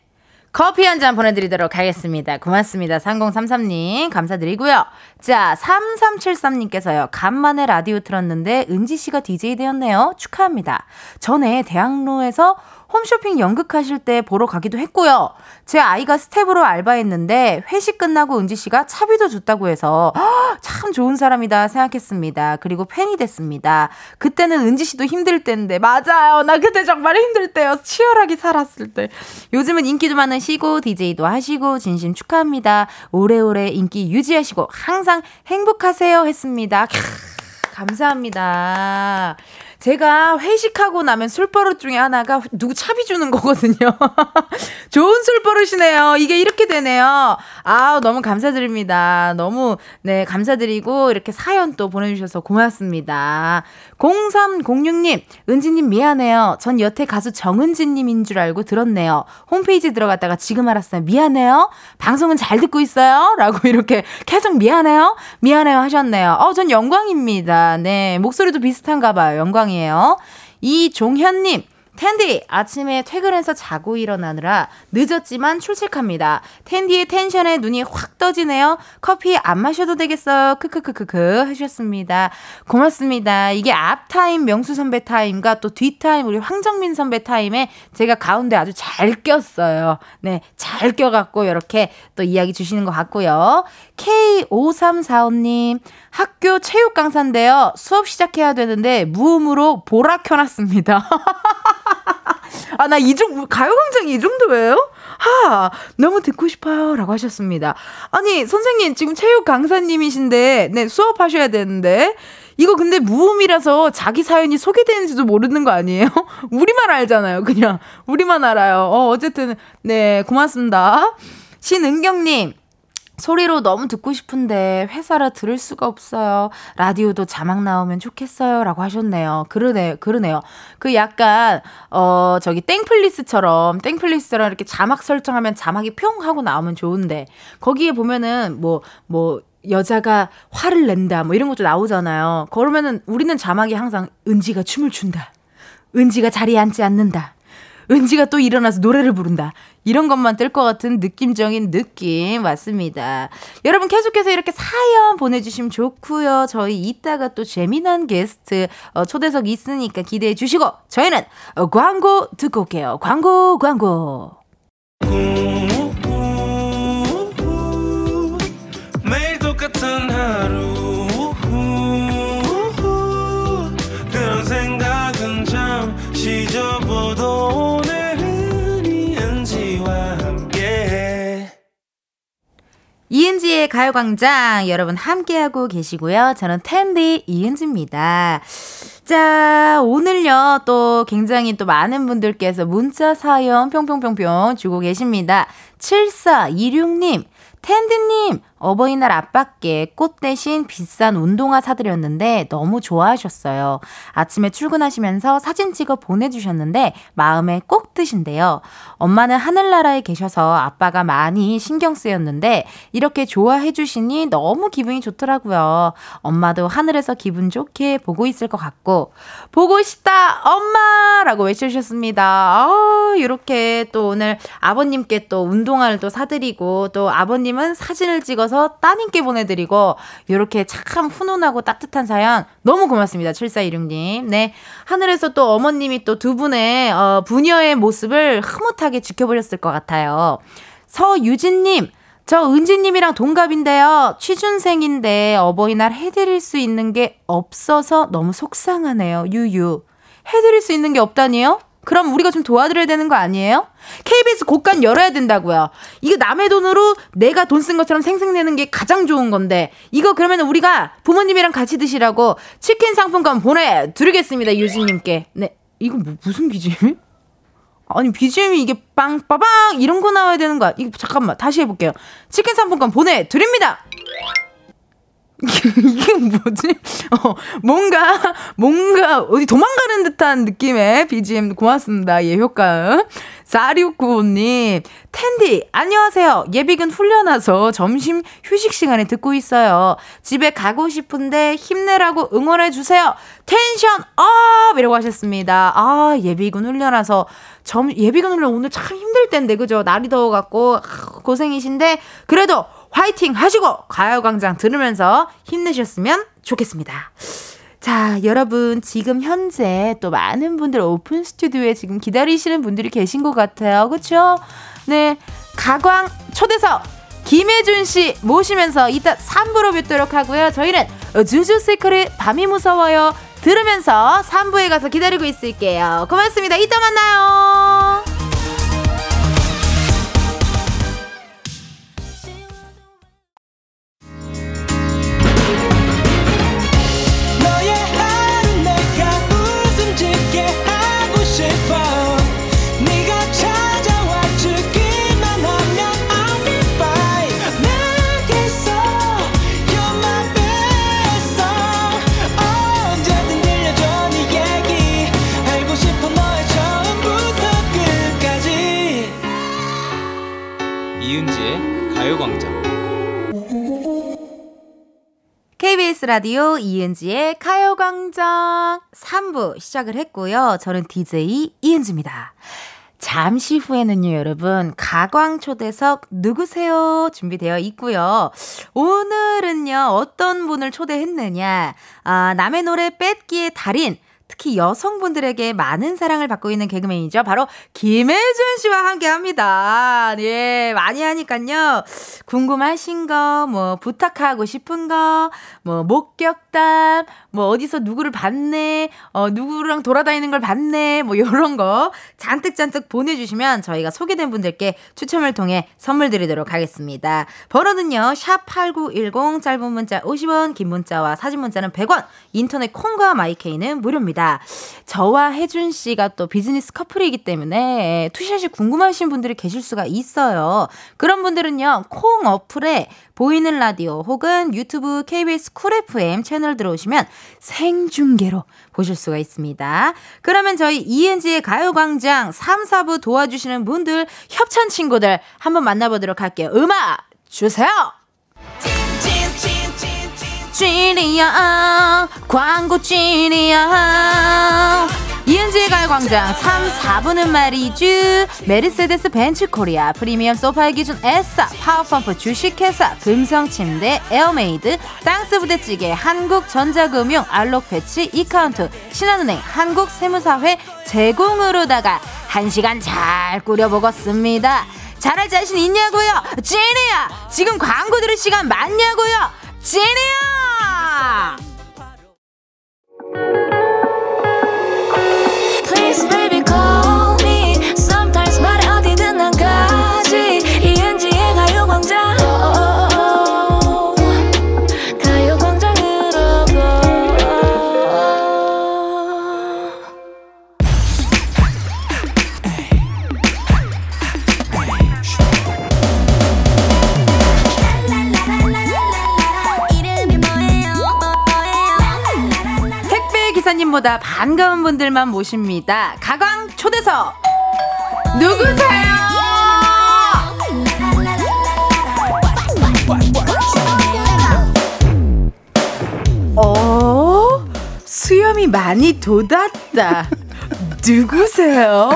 커피 한 잔 보내드리도록 하겠습니다. 고맙습니다. 3033님, 감사드리고요. 자, 3373님께서요. 간만에 라디오 틀었는데 은지씨가 DJ 되었네요. 축하합니다. 전에 대학로에서 홈쇼핑 연극하실 때 보러 가기도 했고요. 제 아이가 스텝으로 알바했는데 회식 끝나고 은지 씨가 차비도 줬다고 해서 참 좋은 사람이다 생각했습니다. 그리고 팬이 됐습니다. 그때는 은지 씨도 힘들 때인데 맞아요. 나 그때 정말 힘들 때요. 치열하게 살았을 때. 요즘은 인기도 많으시고 DJ도 하시고 진심 축하합니다. 오래오래 인기 유지하시고 항상 행복하세요 했습니다. 캬, 감사합니다. 제가 회식하고 나면 술버릇 중에 하나가 누구 차비 주는 거거든요. 좋은 술버릇이네요. 이게 이렇게 되네요. 아 너무 감사드립니다. 너무, 네, 감사드리고, 이렇게 사연 또 보내주셔서 고맙습니다. 0306님, 은지님 미안해요. 전 여태 가수 정은지님인 줄 알고 들었네요. 홈페이지 들어갔다가 지금 알았어요. 미안해요. 방송은 잘 듣고 있어요. 라고 이렇게 계속 미안해요. 미안해요 하셨네요. 어, 전 영광입니다. 네, 목소리도 비슷한가 봐요. 영광 영광이에요. 이종현님, 텐디, 아침에 퇴근해서 자고 일어나느라 늦었지만 출첵합니다. 텐디의 텐션에 눈이 확 떠지네요. 커피 안 마셔도 되겠어요. 크크크크크 하셨습니다. 고맙습니다. 이게 앞 타임 명수 선배 타임과 또 뒷타임 우리 황정민 선배 타임에 제가 가운데 아주 잘 꼈어요. 네, 잘 껴갖고 이렇게 또 이야기 주시는 것 같고요. K5345님, 학교 체육 강사인데요. 수업 시작해야 되는데 무음으로 보라 켜놨습니다. 아, 나 이 정도, 가요광장이 이 정도예요? 하, 너무 듣고 싶어요. 라고 하셨습니다. 아니, 선생님, 지금 체육 강사님이신데, 네, 수업하셔야 되는데, 이거 근데 무음이라서 자기 사연이 소개되는지도 모르는 거 아니에요? 우리만 알잖아요. 그냥. 우리만 알아요. 어, 어쨌든, 네, 고맙습니다. 신은경님, 소리로 너무 듣고 싶은데 회사라 들을 수가 없어요. 라디오도 자막 나오면 좋겠어요. 라고 하셨네요. 그러네요. 그러네요. 그 약간, 어, 저기 땡플리스처럼, 땡플리스처럼 이렇게 자막 설정하면 자막이 평 하고 나오면 좋은데, 거기에 보면은 뭐, 뭐, 여자가 화를 낸다, 뭐 이런 것도 나오잖아요. 그러면은 우리는 자막이 항상 은지가 춤을 춘다. 은지가 자리에 앉지 않는다. 은지가 또 일어나서 노래를 부른다. 이런 것만 뜰 것 같은 느낌적인 느낌 맞습니다. 여러분 계속해서 이렇게 사연 보내주시면 좋고요. 저희 이따가 또 재미난 게스트 어, 초대석 있으니까 기대해 주시고 저희는 어, 광고 듣고 올게요. 광고 광고. 이은지의 가요광장 여러분 함께하고 계시고요. 저는 텐디 이은지입니다. 자, 오늘요, 또 굉장히 또 많은 분들께서 문자 사연 평평평평 주고 계십니다. 7426님, 텐디님, 어버이날 아빠께 꽃 대신 비싼 운동화 사드렸는데 너무 좋아하셨어요. 아침에 출근하시면서 사진 찍어 보내주셨는데 마음에 꼭 드신대요. 엄마는 하늘나라에 계셔서 아빠가 많이 신경 쓰였는데 이렇게 좋아해 주시니 너무 기분이 좋더라고요. 엄마도 하늘에서 기분 좋게 보고 있을 것 같고 보고 싶다 엄마 라고 외쳐주셨습니다. 아, 이렇게 또 오늘 아버님께 또 운동화를 또 사드리고 또 아버님은 사진을 찍어 서 찍어서 따님께 보내드리고 이렇게 참 훈훈하고 따뜻한 사연 너무 고맙습니다. 7416님. 네. 하늘에서 또 어머님이 또 두 분의 어, 부녀의 모습을 흐뭇하게 지켜보셨을 것 같아요. 서유진님. 저 은지님이랑 동갑인데요. 취준생인데 어버이날 해드릴 수 있는 게 없어서 너무 속상하네요. 유유. 해드릴 수 있는 게 없다니요? 그럼 우리가 좀 도와드려야 되는 거 아니에요? KBS 곡간 열어야 된다고요. 이거 남의 돈으로 내가 돈 쓴 것처럼 생생내는 게 가장 좋은 건데 이거 그러면 우리가 부모님이랑 같이 드시라고 치킨 상품권 보내드리겠습니다. 유진님께. 네, 이거 뭐, 무슨 BGM? 아니 BGM이 이게 빵빠방 이런 거 나와야 되는 거야. 이거 잠깐만 다시 해볼게요. 치킨 상품권 보내드립니다. 이게 뭐지? 어, 뭔가, 뭔가, 어디 도망가는 듯한 느낌의 BGM 고맙습니다. 예, 효과. 4695님, 텐디, 안녕하세요. 예비군 훈련와서 점심 휴식 시간에 듣고 있어요. 집에 가고 싶은데 힘내라고 응원해주세요. tension up! 이라고 하셨습니다. 아, 예비군 훈련와서 점, 예비군 훈련 오늘 참 힘들 텐데, 그죠? 날이 더워갖고, 고생이신데, 그래도 화이팅 하시고 가요광장 들으면서 힘내셨으면 좋겠습니다. 자, 여러분, 지금 현재 또 많은 분들 오픈 스튜디오에 지금 기다리시는 분들이 계신 것 같아요. 그쵸? 네. 가광 초대석 김해준 씨 모시면서 이따 3부로 뵙도록 하고요. 저희는 주주 세크릿 밤이 무서워요. 들으면서 3부에 가서 기다리고 있을게요. 고맙습니다. 이따 만나요. KBS 라디오 이은지의 가요광장 3부 시작을 했고요. 저는 DJ 이은지입니다. 잠시 후에는요, 여러분, 가광 초대석 누구세요? 준비되어 있고요. 오늘은요, 어떤 분을 초대했느냐. 아, 남의 노래 뺏기의 달인. 특히 여성분들에게 많은 사랑을 받고 있는 개그맨이죠. 바로 김혜준 씨와 함께 합니다. 예, 많이 하니까요. 궁금하신 거, 뭐, 부탁하고 싶은 거, 뭐, 목격담, 뭐, 어디서 누구를 봤네, 어, 누구랑 돌아다니는 걸 봤네, 뭐, 요런 거 잔뜩잔뜩 보내주시면 저희가 소개된 분들께 추첨을 통해 선물 드리도록 하겠습니다. 번호는요, 샵8910, 짧은 문자 50원, 긴 문자와 사진 문자는 100원, 인터넷 콩과 마이케이는 무료입니다. 있습니다. 저와 혜준 씨가 또 비즈니스 커플이기 때문에 투샷이 궁금하신 분들이 계실 수가 있어요. 그런 분들은요, 콩 어플에 보이는 라디오 혹은 유튜브 KBS 쿨 FM 채널 들어오시면 생중계로 보실 수가 있습니다. 그러면 저희 ENG의 가요광장 3, 4부 도와주시는 분들, 협찬 친구들 한번 만나보도록 할게요. 음악 주세요! 찐이야 광고 찐이야 이은지의 가요광장 3, 4부는 말이죠 메르세데스 벤츠 코리아 프리미엄 소파의 기준 에싸 파워펌프 주식회사 금성침대 에어메이드 땅스 부대찌개 한국전자금융 알록패치 이카운트 신한은행 한국세무사회 제공으로다가 한시간잘 꾸려보겠습니다 잘할 자신 있냐고요? 찐이야 지금 광고 들을 시간 맞냐고요? 찐이야! Please baby call 기사님보다 반가운 분들만 모십니다. 가광 초대석 누구세요? 어? 수염이 많이 돋았다. 누구세요?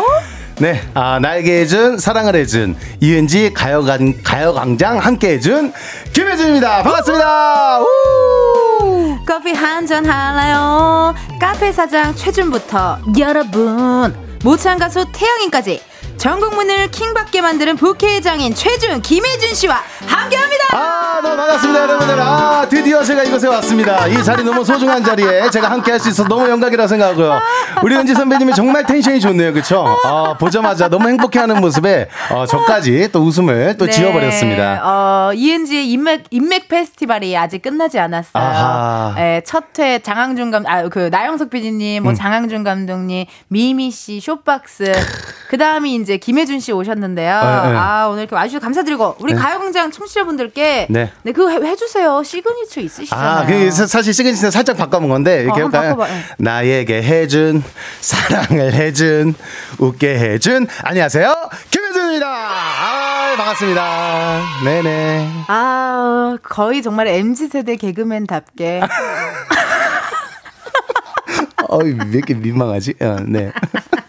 네, 아, 나에게 해준, 사랑을 해준, 이은지 가요광, 가요광장 함께 해준, 김혜준입니다. 반갑습니다. 우! 커피 한 잔 할래요? 카페 사장 최준부터 여러분, 모창 가수 태양인까지 전국 문을 킹받게 만드는 부캐 장인 최준 김혜준 씨와 함께합니다. 아 너무 반갑습니다 여러분들. 아 드디어 제가 이곳에 왔습니다. 이 자리 너무 소중한 자리에 제가 함께할 수 있어서 너무 영광이라 생각하고요. 우리 은지 선배님이 정말 텐션이 좋네요, 그렇죠? 아 보자마자 너무 행복해하는 모습에 어, 저까지 또 웃음을 또 네. 지어버렸습니다. 어, 이은지의 인맥 인맥 페스티벌이 아직 끝나지 않았어요. 네, 첫회 장항준 감, 아그 나영석 PD님, 뭐 음. 장항준 감독님, 미미 씨, 쇼박스. 그 다음이 이제 김해준 씨 오셨는데요. 네, 네. 아, 오늘 이렇게 와주셔서 감사드리고, 우리 네. 가요광장 청취자분들께. 네. 네, 그거 해, 주세요 시그니처 있으시잖아요. 아, 그 사실 시그니처 살짝 바꿔본 건데, 이렇게 어, 할까요? 네. 나에게 해준, 사랑을 해준, 웃게 해준, 안녕하세요. 김혜준입니다. 아, 반갑습니다. 네네. 아, 거의 정말 MZ세대 개그맨답게. 어이, 왜 이렇게 민망하지? 어, 네.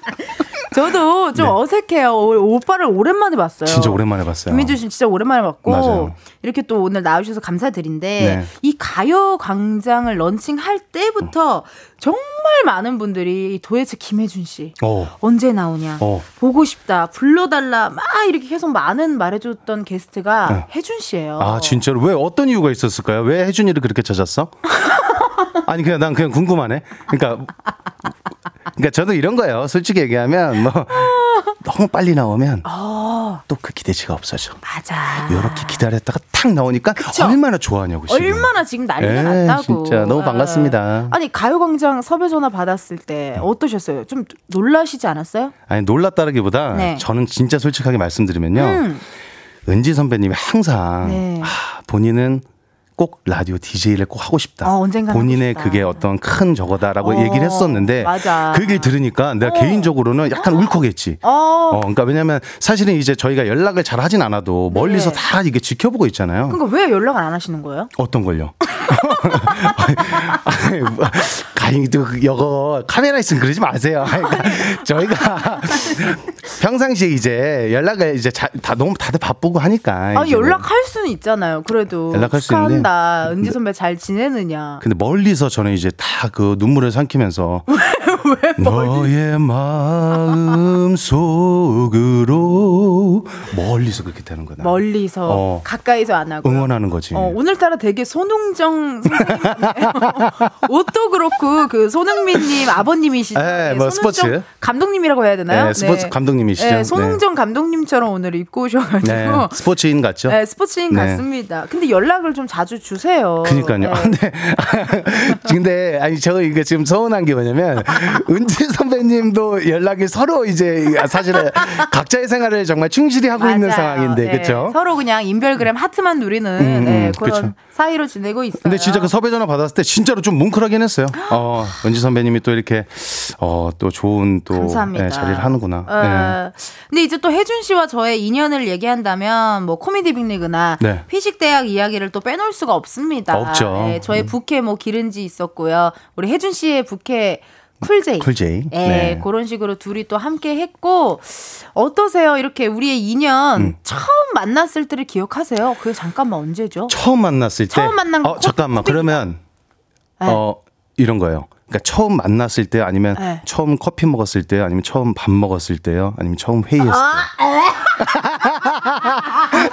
저도 좀 네. 어색해요. 오- 오빠를 오랜만에 봤어요. 진짜 오랜만에 봤어요. 김민주 씨 진짜 오랜만에 봤고 맞아요. 이렇게 또 오늘 나와주셔서 감사드린데 네. 이 가요 광장을 런칭할 때부터 정말 많은 분들이 도대체 김혜준 씨 어. 언제 나오냐 어. 보고 싶다 불러달라 막 이렇게 계속 많은 말해줬던 게스트가 네. 혜준 씨예요. 아 진짜로 왜 어떤 이유가 있었을까요? 왜 혜준이를 그렇게 찾았어? 아니 그냥 난 그냥 궁금하네. 그러니까 그러니까 저도 이런 거예요. 솔직히 얘기하면 뭐 너무 빨리 나오면 어, 또그 기대치가 없어져. 맞아. 이렇게 기다렸다가 탁 나오니까 얼마나 좋아하냐고 지금. 얼마나 지금 난리가 예, 났다고. 진짜 너무 예. 반갑습니다. 아니 가요광장 섭외 전화 받았을 때 어떠셨어요? 좀 놀라시지 않았어요? 아니 놀랐다라기보다 네. 저는 진짜 솔직하게 말씀드리면요. 음. 은지 선배님이 항상 네. 아, 본인은 꼭 라디오 DJ를 꼭 하고 싶다. 어, 본인의 하고 싶다. 그게 어떤 큰 저거다라고 어, 얘기를 했었는데 맞아. 그 얘기를 들으니까 내가 어. 개인적으로는 약간 울컥했지. 어. 어, 그러니까 왜냐면 사실은 이제 저희가 연락을 잘 하진 않아도 멀리서 네. 다 이게 지켜보고 있잖아요. 그러니까 왜 연락을 안 하시는 거예요? 어떤 걸요? 아니, 또 여거 카메라 있으면 그러지 마세요. 그러니까 저희가 평상시에 이제 연락을 이제 자, 다 너무 다들 바쁘고 하니까. 아. 연락할 수는 있잖아요. 그래도 연락할 수 축하한다. 은지 선배 잘 지내느냐? 근데 멀리서 저는 이제 다 그 눈물을 삼키면서 너의 마음 속으로 멀리서 그렇게 되는 거다. 멀리서 어. 가까이서 안 하고. 응원하는 거지. 어, 오늘따라 되게 손흥정 옷도 그렇고 그 손흥민님 아버님이시죠. 네, 네, 뭐 스포츠. 감독님이라고 해야 되나요? 네, 스포츠 감독님이시죠. 네, 손흥정 감독님처럼 오늘 입고 오셔가지고 네, 스포츠인 같죠? 네, 스포츠인 네. 같습니다. 근데 연락을 좀 자주 주세요. 그니까요. 네. 근데, 근데, 아니, 저 이게 지금 서운한 게 뭐냐면, 은지 선배님도 연락이 서로 이제 사실은 각자의 생활을 정말 충실히 하고 있는 맞아요. 상황인데, 네, 그쵸? 서로 그냥 인별그램 하트만 누리는 음, 네, 음, 그런 그쵸. 사이로 지내고 있어요. 근데 진짜 그 섭외 전화 받았을 때 진짜로 좀 뭉클하긴 했어요. 어, 은지 선배님이 또 이렇게, 어, 또 좋은 또 감사합니다. 네, 자리를 하는구나. 어, 네. 근데 이제 또 혜준 씨와 저의 인연을 얘기한다면 뭐 코미디 빅리그나 네. 피식 대학 이야기를 또 빼놓을 수가 없습니다. 없죠. 네, 저의 부캐 뭐 기른지 있었고요. 우리 혜준 씨의 부캐 쿨제이. 쿨제이. 네, 네. 그런 식으로 둘이 또 함께 했고 어떠세요? 이렇게 우리의 인연 음. 처음 만났을 때를 기억하세요? 그게 잠깐만 언제죠? 처음 만났을 때. 처음 만난 거 어, 잠깐만. 커피- 그러면, 네. 어, 이런 거예요. 그러니까 처음 만났을 때 아니면 네. 처음 커피 먹었을 때 아니면 처음 밥 먹었을 때요 아니면 처음 회의했을 때.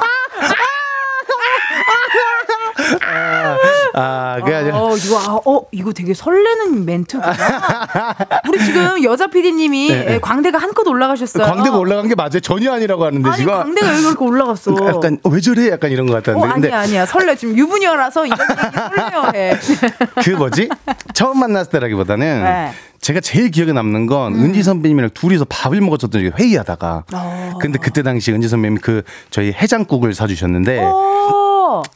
아, 아니라 어, 이거, 아, 어, 이거 되게 설레는 멘트구나. 우리 지금 여자 PD님이 네. 광대가 한껏 올라가셨어요. 광대가 올라간 게 맞아요. 전혀 아니라고 하는데 아니, 지금. 광대가 여기 이렇게 올라갔어. 약간 어, 왜 저래? 약간 이런 것 어, 같았는데. 근데 아니야, 아니야. 설레. 지금 유부녀라서 이런 얘기 설레어해. 그 뭐지? 처음 만났을 때라기보다는 네. 제가 제일 기억에 남는 건 은지 선배님이랑 둘이서 밥을 먹었었던 적이 회의하다가. 어. 근데 그때 당시 은지 선배님 그 저희 해장국을 사주셨는데 어.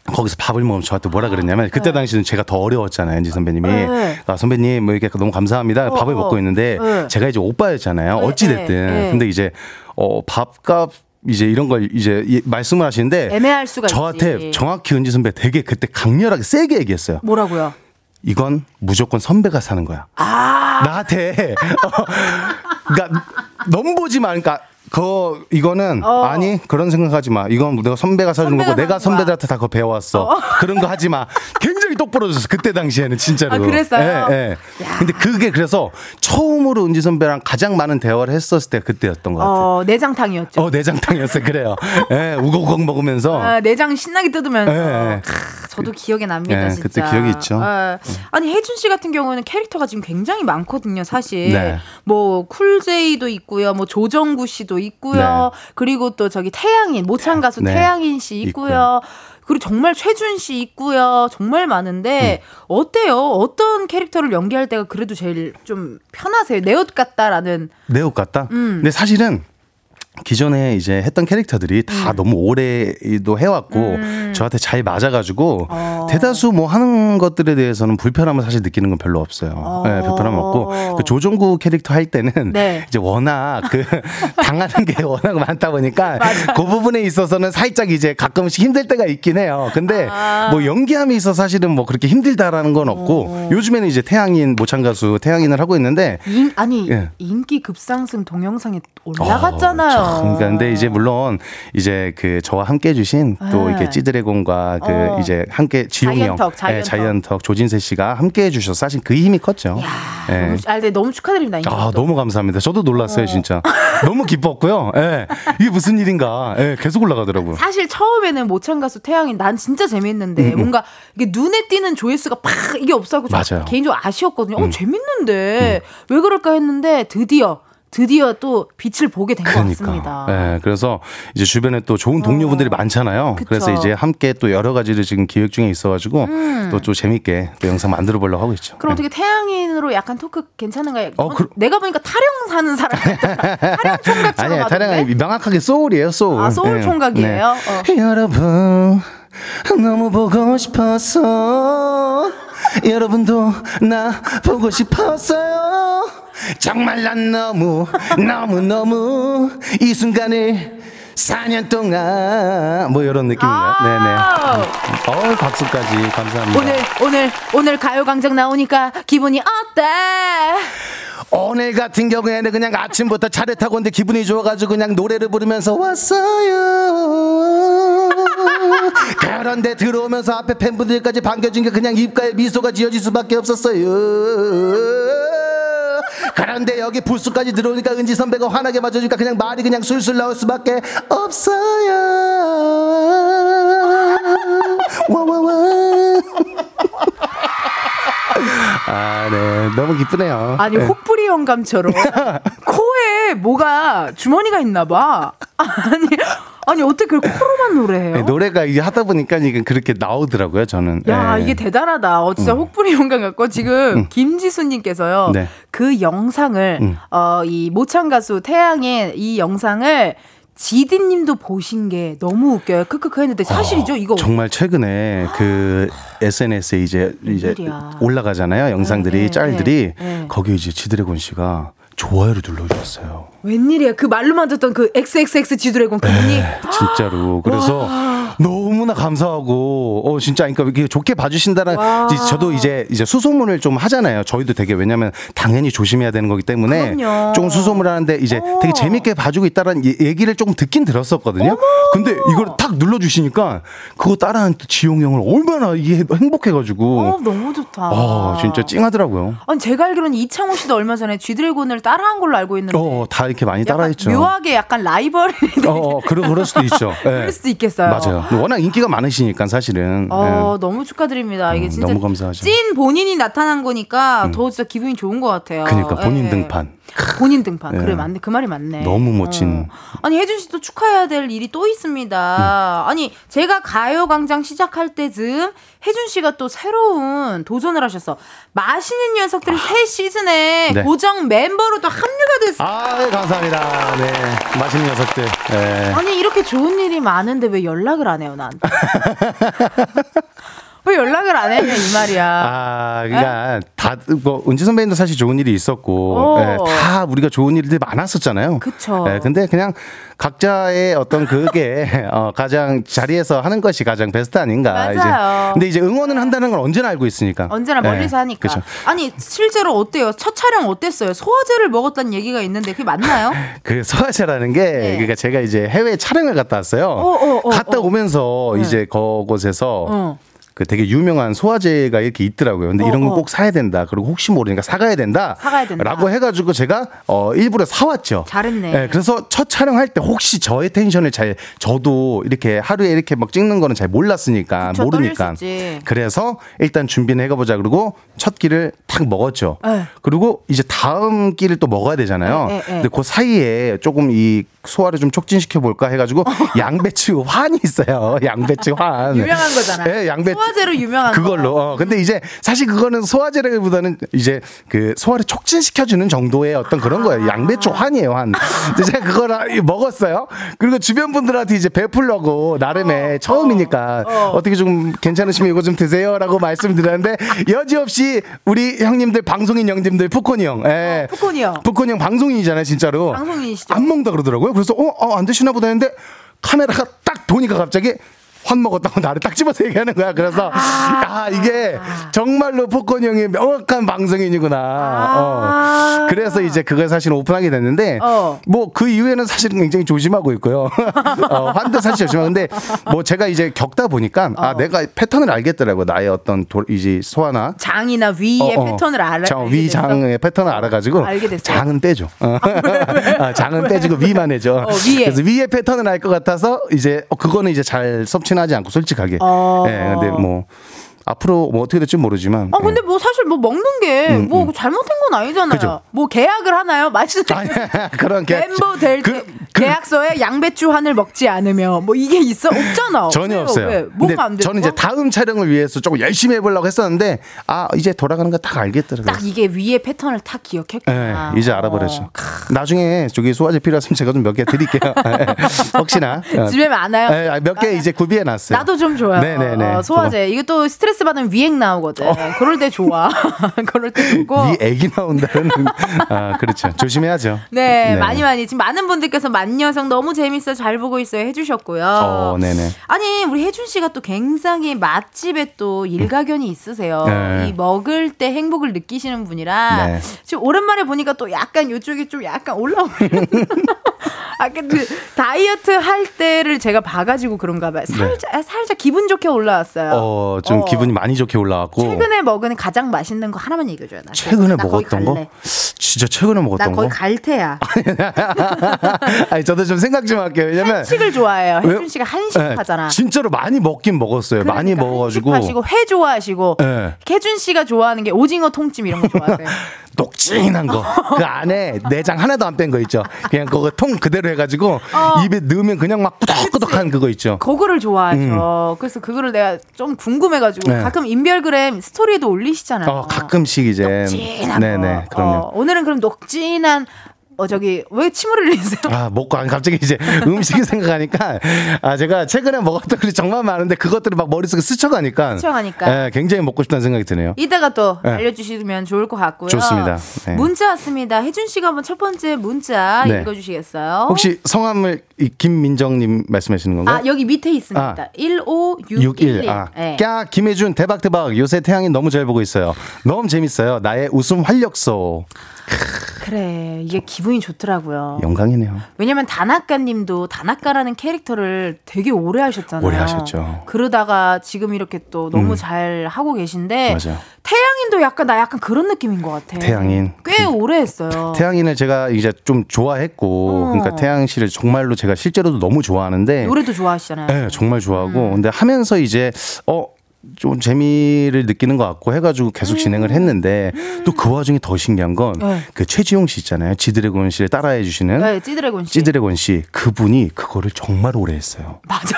거기서 밥을 먹으면 저한테 뭐라 그랬냐면 그때 당시는 제가 더 어려웠잖아요, 은지 선배님이. 네. 아, 선배님 뭐 이렇게 너무 감사합니다. 밥을 어, 먹고 어. 있는데 네. 제가 이제 오빠였잖아요. 네, 어찌 됐든. 네, 네. 근데 이제 어 밥값 이제 이런 걸 이제 이- 말씀을 하시는데 애매할 수가 저한테 있지. 정확히 은지 선배 되게 그때 강렬하게 세게 얘기했어요. 뭐라고요? 이건 무조건 선배가 사는 거야. 아. 나한테. 어, 그러니까 넘보지 마. 그러니까 그 이거는 어. 아니 그런 생각하지 마. 이건 내가 선배가 사준 거고 내가. 선배들한테 다 그거 배워왔어. 그런 거 하지 마. 굉장히 똑부러 졌어. 그때 당시에는 진짜로. 아, 그랬어요? 예, 예. 근데 그게 그래서 처음으로 은지 선배랑 가장 많은 대화를 했었을 때 그때였던 것 같아요. 어, 내장탕이었죠. 어, 내장탕이었어요. 그래요. 예, 우걱우걱 먹으면서. 아, 내장 신나게 뜯으면서 예, 예. 크, 저도 기억에 납니다 예, 진짜. 그때 기억이 있죠. 아, 아니 해준 씨 같은 경우는 캐릭터가 지금 굉장히 많거든요 사실. 네. 뭐 쿨제이도 있고요, 뭐 조정구 씨도 있고요, 그리고 또 저기 태양인 모창 가수 네. 태양인 씨 있고요. 있고요. 그리고 정말 최준 씨 있고요. 정말 많은데 어때요? 어떤 캐릭터를 연기할 때가 그래도 제일 좀 편하세요? 내 옷 같다라는. 내 옷 같다? 음. 근데 사실은 기존에 이제 했던 캐릭터들이 다 음. 너무 오래도 해왔고 저한테 잘 맞아가지고 어. 대다수 뭐 하는 것들에 대해서는 불편함을 사실 느끼는 건 별로 없어요. 어. 네, 불편함 없고 그 조종구 캐릭터 할 때는 네. 이제 워낙 그 당하는 게 워낙 많다 보니까 그 부분에 있어서는 살짝 이제 가끔씩 힘들 때가 있긴 해요. 근데 아. 뭐 연기함이 있어 사실은 뭐 그렇게 힘들다라는 건 없고 요즘에는 이제 태양인 모창 가수 태양인을 하고 있는데 인, 아니 예. 인기 급상승 동영상에 올라갔잖아요. 어, 참, 그러니까 근데 이제 물론 이제 그 저와 함께 해주신 또 네. 이렇게 찌드래곤과 그 어. 이제 함께 지용이 형, 자이언턱, 자이언턱. 예, 자이언턱 조진세 씨가 함께 해주셔서 사실 그 힘이 컸죠. 야, 예. 너무, 아, 네, 너무 축하드립니다. 아, 도 너무 감사합니다. 저도 놀랐어요, 진짜. 너무 기뻤고요. 예. 이게 무슨 일인가. 예, 계속 올라가더라고요. 사실 처음에는 모창 가수 태양인 난 진짜 재밌는데 뭔가 이게 눈에 띄는 조회수가 팍 이게 없어서 좀 음, 맞아요. 음. 개인적으로 아쉬웠거든요. 어 재밌는데 왜 그럴까 했는데 드디어 드디어 또 빛을 보게 된것 같습니다. 그러니까. 예, 그래서 이제 주변에 또 좋은 동료분들이 많잖아요. 어. 그쵸. 그래서 이제 함께 또 여러 가지를 지금 기획 중에 있어가지고 또좀 재밌게 또 영상 만들어 보려고 하고 있죠. 음. 그럼 예. 어떻게 태양인으로 약간 토크 괜찮은가요? 어, 그- 내가 보니까 타령 사는 사람. 타령 총각처럼 아니야? 타령이 명확하게 소울이에요, 소울. 아, 소울 예. 총각이에요? 어. 여러분, 너무 보고 싶었어. 여러분도 나 보고 싶었어요. 정말 난 너무, 너무, 너무 이 순간을 4년 동안 뭐 이런 느낌인가요? 아. 네네. 어 박수까지 감사합니다. 오늘 오늘 오늘 가요광장 나오니까 기분이 어때? 오늘 같은 경우에는 그냥 아침부터 차를 타고 온데 기분이 좋아가지고 그냥 노래를 부르면서 왔어요. 그런데 들어오면서 앞에 팬분들까지 반겨준 게 그냥 입가에 미소가 지어질 수밖에 없었어요. 그런데 여기 부스까지 들어오니까 은지 선배가 환하게 맞아주니까 그냥 말이 그냥 술술 나올 수밖에 없어요. 와와와. 아, 네. 너무 기쁘네요. 아니 네. 혹부리 영감처럼 코에 뭐가 주머니가 있나 봐. 아니 아니 어떻게 그걸 코로만 노래해요? 네, 노래가 이게 하다 보니까 이게 그렇게 나오더라고요, 저는. 야 네. 이게 대단하다. 어 진짜 혹부리 영감 같고 지금 김지수님께서요 네. 그 영상을 음. 어이 모창 가수 태양의 이 영상을 지디님도 보신 게 너무 웃겨요. 크크크 했는데 사실이죠 이거. 어, 정말 최근에 그 SNS에 이제 이제 웬일이야. 올라가잖아요. 영상들이 네, 네, 짤들이. 거기 이제 지드래곤 씨가 좋아요를 눌러주셨어요. 웬일이야? 그 말로만 듣던 그 XXX 지드래곤 그분이? 진짜로. 그래서 너무나 감사하고, 어, 진짜, 그러니까 좋게 봐주신다는, 저도 이제, 이제 수소문을 좀 하잖아요. 저희도 되게, 왜냐면 당연히 조심해야 되는 거기 때문에. 그럼요. 조금 수소문을 하는데, 이제 되게 재밌게 봐주고 있다는 예- 얘기를 조금 듣긴 들었었거든요. 근데 이걸 탁 눌러 주시니까, 그거 따라하는 또 지용 형을 얼마나 이게 행복해가지고. 어 너무 좋다. 아, 진짜 찡하더라고요. 아니 제가 알기로는 이창호 씨도 얼마 전에 쥐드래곤을 따라한 걸로 알고 있는데 어, 다 이렇게 많이 따라했죠. 묘하게 약간 라이벌이 어, 어, 그러, 그럴 수도 있죠. 예. 그럴 수도 있겠어요. 맞아요. 워낙 인기가 많으시니까 사실은. 어, 예. 너무 축하드립니다. 이게 음, 진짜 너무 감사하죠. 음. 찐 본인이 나타난 거니까 더 진짜 기분이 좋은 것 같아요. 그러니까 본인 예. 등판. 본인 등판. 예. 그래 맞네. 그 말이 맞네. 너무 멋진. 어. 아니 혜준 씨도 축하해야 될 일이 또 있습니다. 음. 아니 제가 가요 광장 시작할 때쯤 혜준 씨가 또 새로운 도전을 하셔서 맛있는 녀석들이 새 시즌에 아. 네. 고정 멤버로 또 합류가 됐어요. 아, 네, 감사합니다. 네. 맛있는 녀석들. 네. 아니 이렇게 좋은 일이 많은데 왜 연락을 안 해요 난? 왜 연락을 안 했냐 이 말이야. 아, 그러니까 다, 뭐, 은지 선배님도 사실 좋은 일이 있었고, 어. 예, 다 우리가 좋은 일들이 많았었잖아요. 그쵸. 예, 근데 그냥 각자의 어떤 그게, 어, 가장 자리에서 하는 것이 가장 베스트 아닌가. 맞아요. 이제. 근데 이제 응원은 한다는 걸 언제나 알고 있으니까. 언제나 멀리서 예, 하니까. 그쵸. 아니 실제로 어때요? 첫 촬영 어땠어요? 소화제를 먹었다는 얘기가 있는데 그게 맞나요? 그 소화제라는 게, 그러니까 제가 이제 해외 촬영을 갔다 왔어요. 어, 어, 갔다 어. 오면서 이제 그곳에서 어. 그 되게 유명한 소화제가 이렇게 있더라고요. 근데 이런 어, 거 어. 꼭 사야 된다. 그리고 혹시 모르니까 사가야 된다. 사가야 된다. 라고 해가지고 제가 어 일부러 사왔죠. 잘했네. 네, 그래서 첫 촬영할 때 혹시 저의 텐션을 잘 저도 이렇게 하루에 이렇게 막 찍는 거는 잘 몰랐으니까 그쵸, 모르니까. 그래서 일단 준비는 해가보자. 그리고 첫 끼를 탁 먹었죠. 네. 그리고 이제 다음 끼를 또 먹어야 되잖아요. 네, 네, 네. 근데 그 사이에 조금 이 소화를 좀 촉진시켜 볼까 해가지고 양배추 환이 있어요. 양배추 환. 유명한 거잖아요. 네, 양배추 소화제로 유명한 그걸로. 거. 어, 근데 이제 사실 그거는 소화제라기보다는 이제 그 소화를 촉진시켜주는 정도의 어떤 그런 거예요. 양배추 환이에요, 환. 근데 제가 그걸 먹었어요. 그리고 주변 분들한테 이제 베풀려고 나름의 처음이니까 어. 떻게좀 괜찮으시면 이거 좀 드세요라고 말씀드렸는데 여지없이 우리 형님들 방송인 형님들 푸콘이 형. 예. 어, 푸콘이 형. 푸콘이 형 방송인이잖아요, 진짜로. 방송인이시죠. 안 먹는다 그러더라고요. 그래서 어, 어, 안 드시나 보다 했는데 카메라가 딱 보니까 갑자기 환 먹었다고 나를 딱 집어서 얘기하는 거야. 그래서 아, 이게 정말로 포콘 형이 명확한 방송인이구나. 어. 그래서 이제 그걸 사실 오픈하게 됐는데 어. 뭐그 이후에는 사실은 굉장히 조심하고 있고요. 어, 환도 사실 조심하는데 뭐 제가 이제 겪다 보니까 아 내가 패턴을 알겠더라고. 나의 어떤 도, 이제 소화나 장이나 위의 어, 어. 패턴을 알아. 장, 위? 장의 패턴을 알아가지고? 장은 빼줘. 어. 아, 장은 빼주고 위만 해줘. 어, 위에. 그래서 위의 패턴을 알 것 같아서 이제 어, 그거는 이제 잘 섭취 하지 않고 솔직하게. 어. 예, 근데 뭐 앞으로 뭐 어떻게 될지 모르지만. 아 근데 뭐 사실 뭐 먹는 게뭐 잘못된 건 아니잖아요. 음, 그죠. 뭐 계약을 하나요? 말씀 아니, 그런 게 멤버 될때 그- 그- 계약서에 양배추 한을 먹지 않으며 뭐 이게 있어 없잖아. 전혀 왜요? 없어요. 왜? 뭐가 안 돼? 저는 이제 다음 촬영을 위해서 조금 열심히 해보려고 했었는데 아 이제 돌아가는 거 딱 알겠더라고요. 딱 이게 위의 패턴을 딱 기억했구나. 예, 이제 알아버렸죠. 어. 나중에 저기 소화제 필요하시면 제가 좀 몇 개 드릴게요. 예, 혹시나. 어. 집에 많아요. 몇개 이제 구비해 놨어요. 나도 좀 줘요. 네네네. 어, 소화제. 이거 또 스트레스 받으면 위액 나오거든. 그럴 때 좋아. 그럴 때 좋고. 이 애기 나온다는 아 그렇죠 조심해야죠. 네, 많이 많이 지금 많은 분들께서 만녀성 너무 재밌어 잘 보고 있어요 해주셨고요. 어 네네. 아니 우리 혜준 씨가 또 굉장히 맛집에 또 일가견이 있으세요. 네. 이 먹을 때 행복을 느끼시는 분이라 네. 지금 오랜만에 보니까 또 약간 이쪽이 좀 약간 올라오는. 아까 그 다이어트 할 때를 제가 봐가지고 그런가 봐요. 살짝 아, 살짝 기분 좋게 올라왔어요. 네. 어좀 어. 기분 이 많이 좋게 올라왔고 최근에 먹은 가장 맛있는 거 하나만 얘기해 줘요. 나 최근에 나 먹었던 거. 진짜 최근에 나 먹었던 거. 갈 테야. 아니 저도 좀 생각 좀 할게요. 왜냐면 한식을 좋아해요. 왜- 혜준 씨가 한식 네, 하잖아. 진짜로 많이 먹긴 먹었어요. 많이 그러니까 먹어 가지고 한식 하시고 회 좋아하시고 네. 혜준 씨가 좋아하는 게 오징어 통찜 이런 거 좋아하세요. 녹진한 거. 그 안에 내장 하나도 안 뺀 거 있죠. 그냥 그거 통 그대로 해가지고 어. 입에 넣으면 그냥 막 꾸덕꾸덕한 그거 있죠. 그거를 좋아하죠. 그래서 그거를 내가 좀 궁금해가지고 음. 네. 가끔 인별그램 스토리에도 올리시잖아요. 어, 가끔씩 이제. 녹진한 네네, 거. 그럼요. 어, 오늘은 그럼 녹진한 어 저기 왜 침을 흘리세요? 아, 먹고, 아니, 갑자기 이제 음식이 생각하니까, 아, 제가 최근에 먹었던 게 정말 많은데 그것들을 막 머릿속에 스쳐가니까. 스쳐가니까. 예, 굉장히 먹고 싶다는 생각이 드네요. 이따가 또 네. 알려주시면 좋을 것 같고요. 좋습니다. 네. 문자 왔습니다. 혜준 씨가 한번 첫 번째 문자 네. 읽어주시겠어요? 혹시 성함을 이 김민정님 말씀하시는 건가요? 아 여기 밑에 있습니다. 아. 15611. 61. 아. 네. 까 김혜준 대박 대박. 요새 태양이 너무 잘 보고 있어요. 너무 재밌어요. 나의 웃음 활력소. 그래 이게 기분이 좋더라고요. 영광이네요. 왜냐면 다나카님도 다나카라는 캐릭터를 되게 오래 하셨잖아요. 오래 하셨죠. 그러다가 지금 이렇게 또 너무 음. 잘 하고 계신데 맞아요. 태양인도 약간 나 약간 그런 느낌인 것 같아. 태양인. 꽤 오래 했어요. 태양인을 제가 이제 좀 좋아했고, 어. 그러니까 태양 씨를 정말로 제가 실제로도 너무 좋아하는데, 노래도 좋아하시잖아요. 네, 정말 좋아하고, 음. 근데 하면서 이제 어. 좀 재미를 느끼는 것 같고 해가지고 계속 진행을 했는데 또 그 와중에 더 신기한 건그 네. 최지용 씨 있잖아요 지드래곤 씨를 따라해 주시는 네, 찌드래곤 씨. 찌드래곤 씨 그분이 그거를 정말 오래 했어요. 맞아.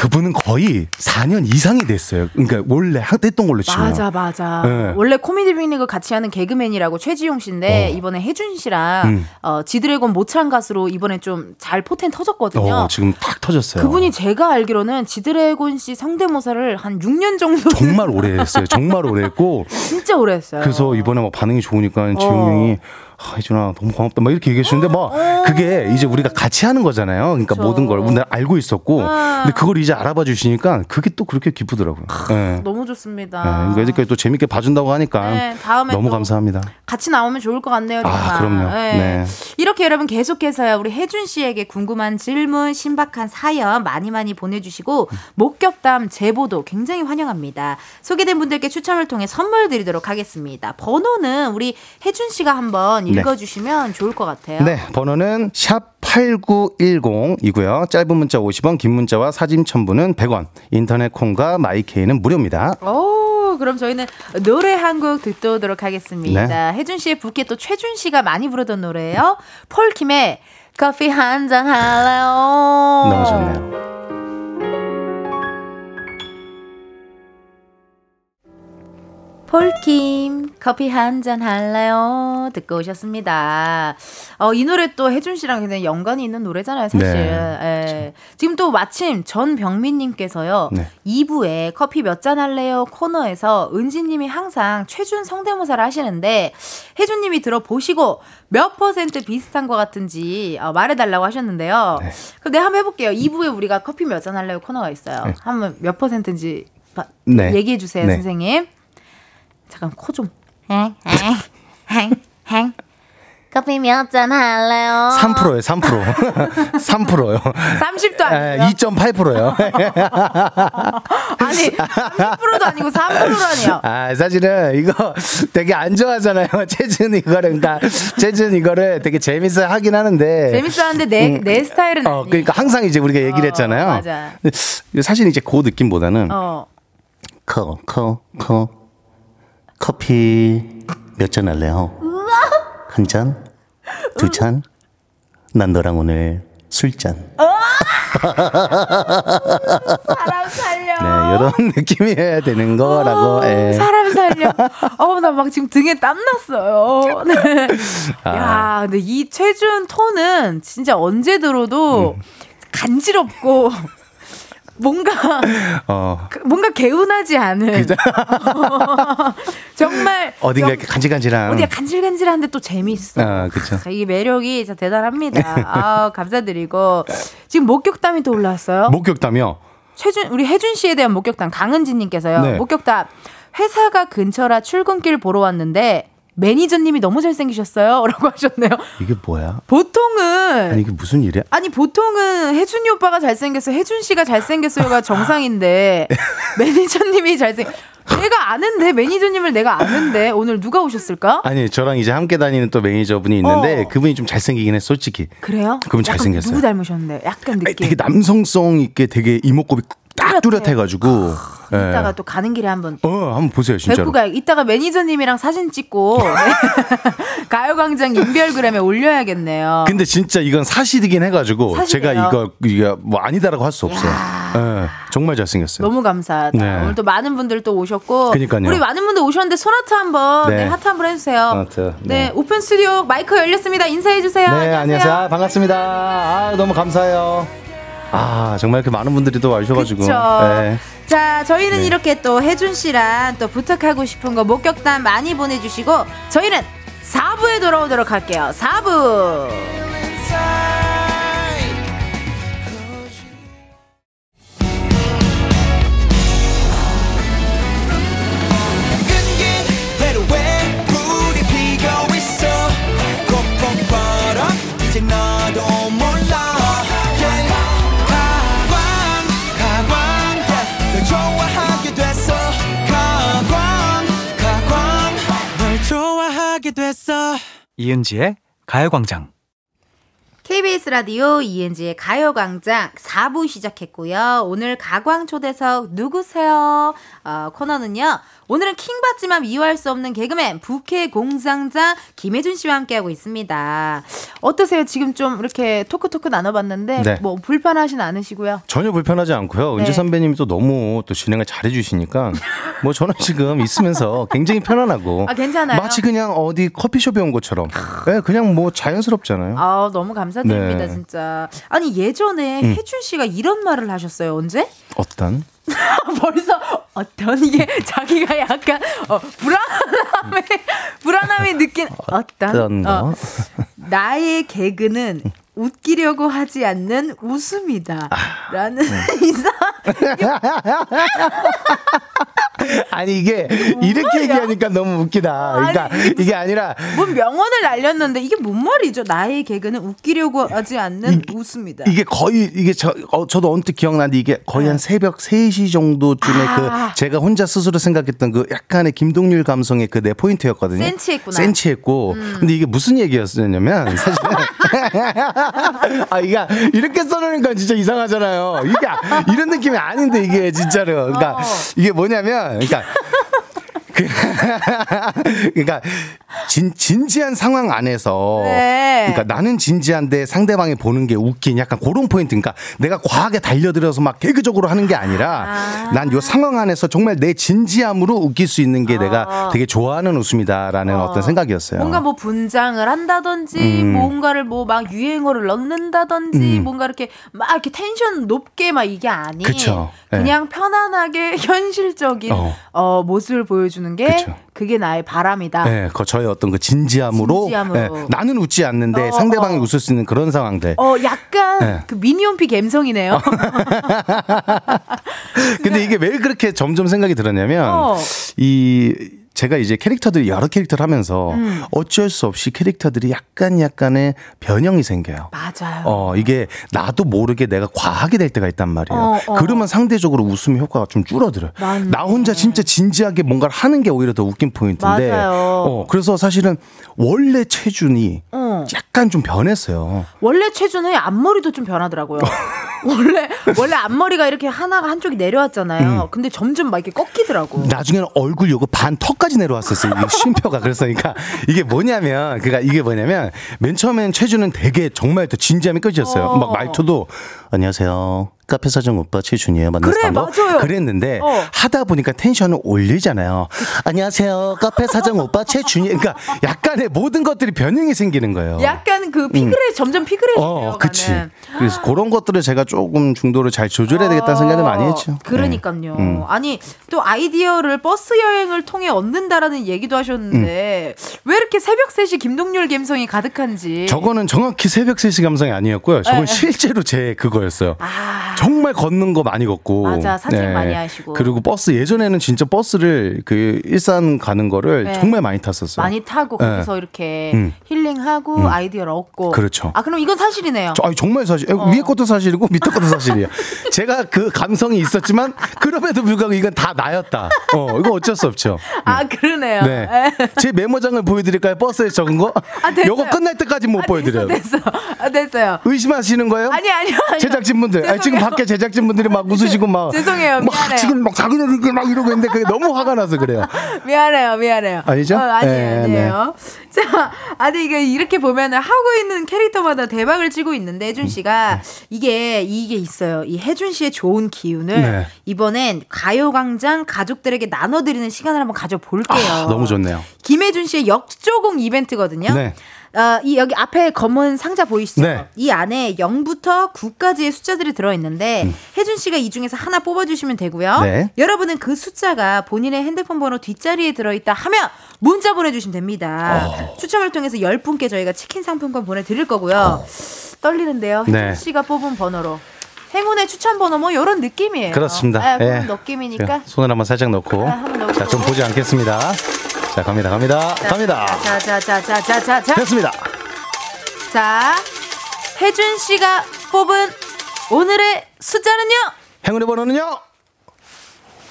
그분은 거의 4년 이상이 됐어요. 그러니까 원래 했던 걸로 치면. 맞아, 맞아. 네. 원래 코미디 빅리그 같이 하는 개그맨이라고 최지용 씨인데 이번에 혜준 씨랑 음. 어, 지드래곤 모창 가수로 이번에 좀 잘 포텐 터졌거든요. 어, 지금 탁 터졌어요. 그분이 제가 알기로는 지드래곤 씨 성대모사를 한 6년 정도 정말 오래 했어요. 정말 오래 했고 진짜 오래 했어요. 그래서 이번에 막 반응이 좋으니까 지용 어. 아, 혜준아 너무 고맙다 막 이렇게 얘기하시는데 막 그게 이제 우리가 같이 하는 거잖아요. 그러니까 그쵸. 모든 걸 내가 알고 있었고 아. 근데 그걸 이제 알아봐 주시니까 그게 또 그렇게 기쁘더라고요. 네. 너무 좋습니다. 네, 그러니까 이렇게 또 재밌게 봐준다고 하니까 네, 다음에 너무 또 감사합니다. 같이 나오면 좋을 것 같네요. 정말. 아, 그럼요. 네. 이렇게 여러분 계속해서요. 우리 혜준 씨에게 궁금한 질문, 신박한 사연 많이 많이 보내주시고 목격담 제보도 굉장히 환영합니다. 소개된 분들께 추첨을 통해 선물 드리도록 하겠습니다. 번호는 우리 혜준 씨가 한번 네. 읽어주시면 좋을 것 같아요. 네, 번호는 샵 8910이고요. 짧은 문자 50원, 긴 문자와 사진 첨부는 100원. 인터넷 콩과 마이케이는 무료입니다. 오, 그럼 저희는 노래 한 곡 듣고 오도록 하겠습니다. 네. 혜준 씨의 부캐 또 최준 씨가 많이 부르던 노래예요. 폴킴의 커피 한 잔 할래요. 너무 좋네요. 폴킴 커피 한 잔 할래요 듣고 오셨습니다. 어, 이 노래 또 혜준 씨랑 굉장히 연관이 있는 노래잖아요, 사실. 네, 예. 지금 또 마침 전병민님께서요. 네. 2부에 커피 몇 잔 할래요 코너에서 은지님이 항상 최준 성대모사를 하시는데 혜준님이 들어보시고 몇 퍼센트 비슷한 것 같은지 어, 말해달라고 하셨는데요. 네. 그럼 내가 한번 해볼게요. 2부에 우리가 커피 몇 잔 할래요 코너가 있어요. 한번 몇 퍼센트인지 바- 네. 얘기해 주세요, 네. 선생님. 잠깐 코 좀. 커피 몇 잔 할래요? 3%예요, 3%. 3%요. 30도 아니고요. 2.8%요. 아니 30%도 아니고 3%라니요. 아, 사실은 이거 되게 안 좋아하잖아요. 재준 이거를. 그러니까 재준 이거를 되게 재밌어 하긴 하는데. 재밌었는데 내내 스타일은 어, 아니. 그러니까 항상 이제 우리가 얘기를 어, 했잖아요. 맞아. 근데 사실 이제 그 느낌보다는 어. 커, 커, 커. 커피 몇 잔 할래요? 한 잔? 두 잔? 난 너랑 오늘 술잔. 사람 살려. 네, 이런 느낌이어야 되는 거라고. 예. 사람 살려. 어우, 나막 지금 등에 땀 났어요. 네. 아. 야, 근데 이 최준 톤은 진짜 언제 들어도 음. 간지럽고 뭔가 어, 그- 뭔가 개운하지 않은 정말 어딘가 정- 이렇게 간질간질한. 어디가 간질간질한데 또 재밌어. 아, 그쵸. 이 매력이 진짜 대단합니다. 아, 감사드리고 지금 목격담이 또 올라왔어요. 목격담이요. 최준 우리 혜준 씨에 대한 목격담 강은지 님께서요. 네. 목격담 회사가 근처라 출근길 보러 왔는데 매니저님이 너무 잘생기셨어요.라고 하셨네요. 이게 뭐야? 보통은 아니, 이게 무슨 일이야? 아니 보통은 혜준이 오빠가 잘생겼어, 혜준 씨가 잘생겼어요가 정상인데 매니저님이 잘생. 내가 아는데 매니저님을 내가 아는데 오늘 누가 오셨을까? 아니, 저랑 이제 함께 다니는 또 매니저분이 있는데 어. 그분이 좀 잘생기긴 해, 솔직히. 그래요? 그분 잘생겼어요. 누구 닮으셨는데? 약간 아니, 느낌. 되게 남성성 있게 되게 이목구비 딱 뚜렷해가지고. 예. 이따가 또 가는 길에 한번 어, 한번 보세요, 진짜로. 뵙고 가요. 이따가 매니저님이랑 사진 찍고 네. 가요광장 인별그램에 올려야겠네요. 근데 진짜 이건 사실이긴 해가지고 사실이에요. 제가 이거 이게 뭐 아니다라고 할 수 없어요. 예, 정말 잘생겼어요. 너무 감사하다. 네. 오늘 또 많은 분들 또 오셨고, 그니까요. 우리 많은 분들 오셨는데 손하트 한번, 네, 네. 하트 한번 해주세요. 하트, 네. 네. 오픈 스튜디오 마이크 열렸습니다. 인사해 주세요. 네, 안녕하세요. 반갑습니다. 아, 너무 감사해요. 아, 정말 이렇게 많은 분들이 또 와주셔가지고. 네. 자, 저희는 네. 이렇게 또 혜준 씨랑 또 부탁하고 싶은 거 목격담 많이 보내주시고, 저희는 4부에 돌아오도록 할게요. 4부. 이은지의 가요광장. KBS 라디오 이은지의 가요광장 4부 시작했고요. 오늘 가광 초대석 누구세요? 어, 코너는요. 오늘은 킹받지만 미워할 수 없는 개그맨 부캐 공상자 김혜준 씨와 함께하고 있습니다. 어떠세요? 지금 좀 이렇게 토크토크 나눠봤는데 네. 뭐 불편하진 않으시고요. 전혀 불편하지 않고요. 네. 은지 선배님이 또 너무 또 진행을 잘해주시니까 뭐 저는 지금 있으면서 굉장히 편안하고 아, 괜찮아요? 마치 그냥 어디 커피숍에 온 것처럼 네, 그냥 뭐 자연스럽잖아요. 아 너무 감사드립니다 네. 음. 진짜. 아니 예전에 혜준 씨가 이런 말을 하셨어요. 언제? 어떤? 벌써 어떤 이게 자기가 약간 어, 불안함에 불안함이 느낀 어떤? 어, 나의 개그는 웃기려고 하지 않는 웃음이다. 아, 라는 네. 이상 아니 이게 이렇게 얘기하니까 너무 웃기다. 그러니까 아니, 이게 이게 아니라 뭔 명언을 날렸는데 이게 뭔 말이죠? 나의 개그는 웃기려고 하지 않는 웃음이다. 이게 거의 이게 저 어, 저도 언뜻 기억나는데 이게 거의 한 새벽 3시 정도쯤에 아. 그 제가 혼자 스스로 생각했던 그 약간의 김동률 감성의 그 내 포인트였거든요. 센치했구나. 음. 센치했고 근데 이게 무슨 얘기였냐면 사실 아 이게 이렇게 써놓으니까 진짜 이상하잖아요. 이게 이런 느낌이 아닌데 이게 진짜로 그러니까 어. 이게 뭐냐면 그러니까 그, 그러니까 진, 진지한 상황 안에서 네. 그러니까 나는 진지한데 상대방이 보는 게 웃긴 약간 그런 포인트. 그러니까 내가 과하게 달려들어서 막 개그적으로 하는 게 아니라 아. 난요 상황 안에서 정말 내 진지함으로 웃길 수 있는 게 내가 되게 좋아하는 웃음이다라는 어. 떤 생각이었어요. 뭔가 뭐 분장을 한다든지 음. 뭔가를 뭐 막 유행어를 넣는다든지 음. 뭔가 이렇게 막 이렇게 텐션 높게 막 이게 아닌 그쵸. 네. 그냥 편안하게 현실적인 어. 어. 모습을 보여주는 게 그쵸. 그게 나의 바람이다. 네, 그 저의 어떤 그 진지함으로, 진지함으로. 네, 나는 웃지 않는데 어, 상대방이 어. 웃을 수 있는 그런 상황들. 어 약간 네. 그 미니홈피 감성이네요. 근데 이게 왜 그렇게 점점 생각이 들었냐면 어. 이 제가 이제 캐릭터들이 여러 캐릭터를 하면서 음. 어쩔 수 없이 캐릭터들이 약간 약간의 변형이 생겨요. 맞아요. 어, 이게 나도 모르게 내가 과하게 될 때가 있단 말이에요. 어, 어. 그러면 상대적으로 웃음 효과가 좀 줄어들어요. 맞네. 나 혼자 진짜 진지하게 뭔가를 하는 게 오히려 더 웃긴 포인트인데. 맞아요. 어, 그래서 사실은 원래 체준이 어. 약간 좀 변했어요. 원래 최준의 앞머리도 좀 변하더라고요. 원래 원래 앞머리가 이렇게 하나가 한쪽이 내려왔잖아요. 음. 근데 점점 막 이렇게 꺾이더라고. 나중에는 얼굴 요거 반 턱까지 내려왔었어요. 이게 쉼표가 그랬으니까 이게 뭐냐면 그니까 이게 뭐냐면 맨 처음엔 최준은 되게 정말 더 진지함이 끝이었어요. 어. 막 말투도 안녕하세요. 카페 사장 오빠 최준이에요. 만나서 그래. 맞아요. 그랬는데 어. 하다 보니까 텐션을 올리잖아요. 안녕하세요. 카페 사장 오빠 최준이. 그러니까 약간의 모든 것들이 변형이 생기는 거예요. 약간 그 피그레 점점 피그레지네요. 음. 어, 그치. 그래서 그런 것들을 제가 조금 중도를 잘 조절해야 되겠다는 생각을 많이 했죠. 그러니까요. 네. 음. 아니 또 아이디어를 버스 여행을 통해 얻는다라는 얘기도 하셨는데 왜 이렇게 새벽 3시 김동률 감성이 가득한지. 저거는 정확히 새벽 3시 감성이 아니었고요. 저건 네. 실제로 제 그거 였어요. 아, 정말 걷는 거 많이 걷고. 네. 맞아, 산책 많이 하시고. 그리고 버스 예전에는 진짜 버스를 그 일산 가는 거를 네. 정말 많이 탔었어요. 많이 타고 네. 거기서 이렇게 음. 힐링하고 음. 아이디어를 얻고. 그렇죠. 아 그럼 이건 사실이네요. 저, 아니, 정말 사실 어. 위에 것도 사실이고 밑에 것도 사실이에요. 제가 그 감성이 있었지만 그럼에도 불구하고 이건 다 나였다. 어, 이거 어쩔 수 없죠. 아 그러네요. 네. 제 메모장을 보여드릴까요? 버스에 적은 거? 아, 됐어요. 요거 끝날 때까지 못 보여드려요. 됐어, 아, 됐어요. 의심하시는 거예요? 아니 아니요. 아니요. 제작진분들, 아니, 지금. 밖에 제작진분들이 막 웃으시고 막. 죄송해요. 막 미안해요. 지금 막 자기네들 막 이러고 있는데 그게 너무 화가 나서 그래요. 미안해요, 미안해요. 아니죠? 어, 아니에요, 네, 아니에요. 자, 아니 이게 이렇게 보면은 하고 있는 캐릭터마다 대박을 치고 있는데 혜준 음. 씨가 이게 이게 있어요. 이 혜준 씨의 좋은 기운을 네. 이번엔 가요광장 가족들에게 나눠드리는 시간을 한번 가져볼게요. 아, 너무 좋네요. 김혜준 씨의 역조공 이벤트거든요. 네. 어, 이 여기 앞에 검은 상자 보이시죠? 네. 이 안에 0부터 9까지의 숫자들이 들어있는데 음. 혜준 씨가 이 중에서 하나 뽑아주시면 되고요. 네. 여러분은 그 숫자가 본인의 핸드폰 번호 뒷자리에 들어있다 하면 문자 보내주시면 됩니다. 어. 추첨을 통해서 10분께 저희가 치킨 상품권 보내드릴 거고요. 떨리는데요. 혜준 네. 씨가 뽑은 번호로. 행운의 추천 번호 뭐 이런 느낌이에요. 그렇습니다. 아, 그런 예. 느낌이니까. 손을 한번 살짝 넣고. 아, 한번 넣고. 자, 좀 보지 않겠습니다. 자, 갑니다, 갑니다, 갑니다. 자, 자, 자, 자, 자, 자, 자. 됐습니다. 자, 혜준 씨가 뽑은 오늘의 숫자는요? 행운의 번호는요?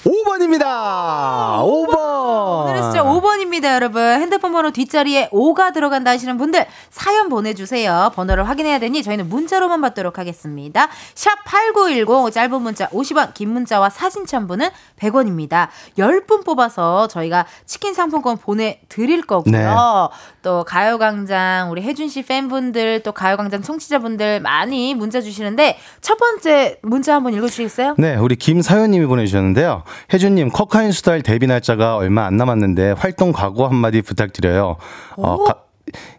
5번입니다. 5번. 오늘의 숫자 5번입니다, 여러분. 핸드폰 번호 뒷자리에 5가 들어간다 하시는 분들 사연 보내주세요. 번호를 확인해야 되니 저희는 문자로만 받도록 하겠습니다. 샵 8910 짧은 문자 50원, 긴 문자와 사진 첨부는 100원입니다. 10분 뽑아서 저희가 치킨 상품권 보내드릴 거고요. 네. 또 가요광장 우리 혜준 씨 팬분들 또 가요광장 청취자분들 많이 문자 주시는데 첫 번째 문자 한번 읽어주시겠어요? 네, 우리 김사연님이 보내주셨는데요. 혜준님, 커카인 수달 데뷔 날짜가 얼마 안 남았는데 활동 각오 한마디 부탁드려요. 어, 가,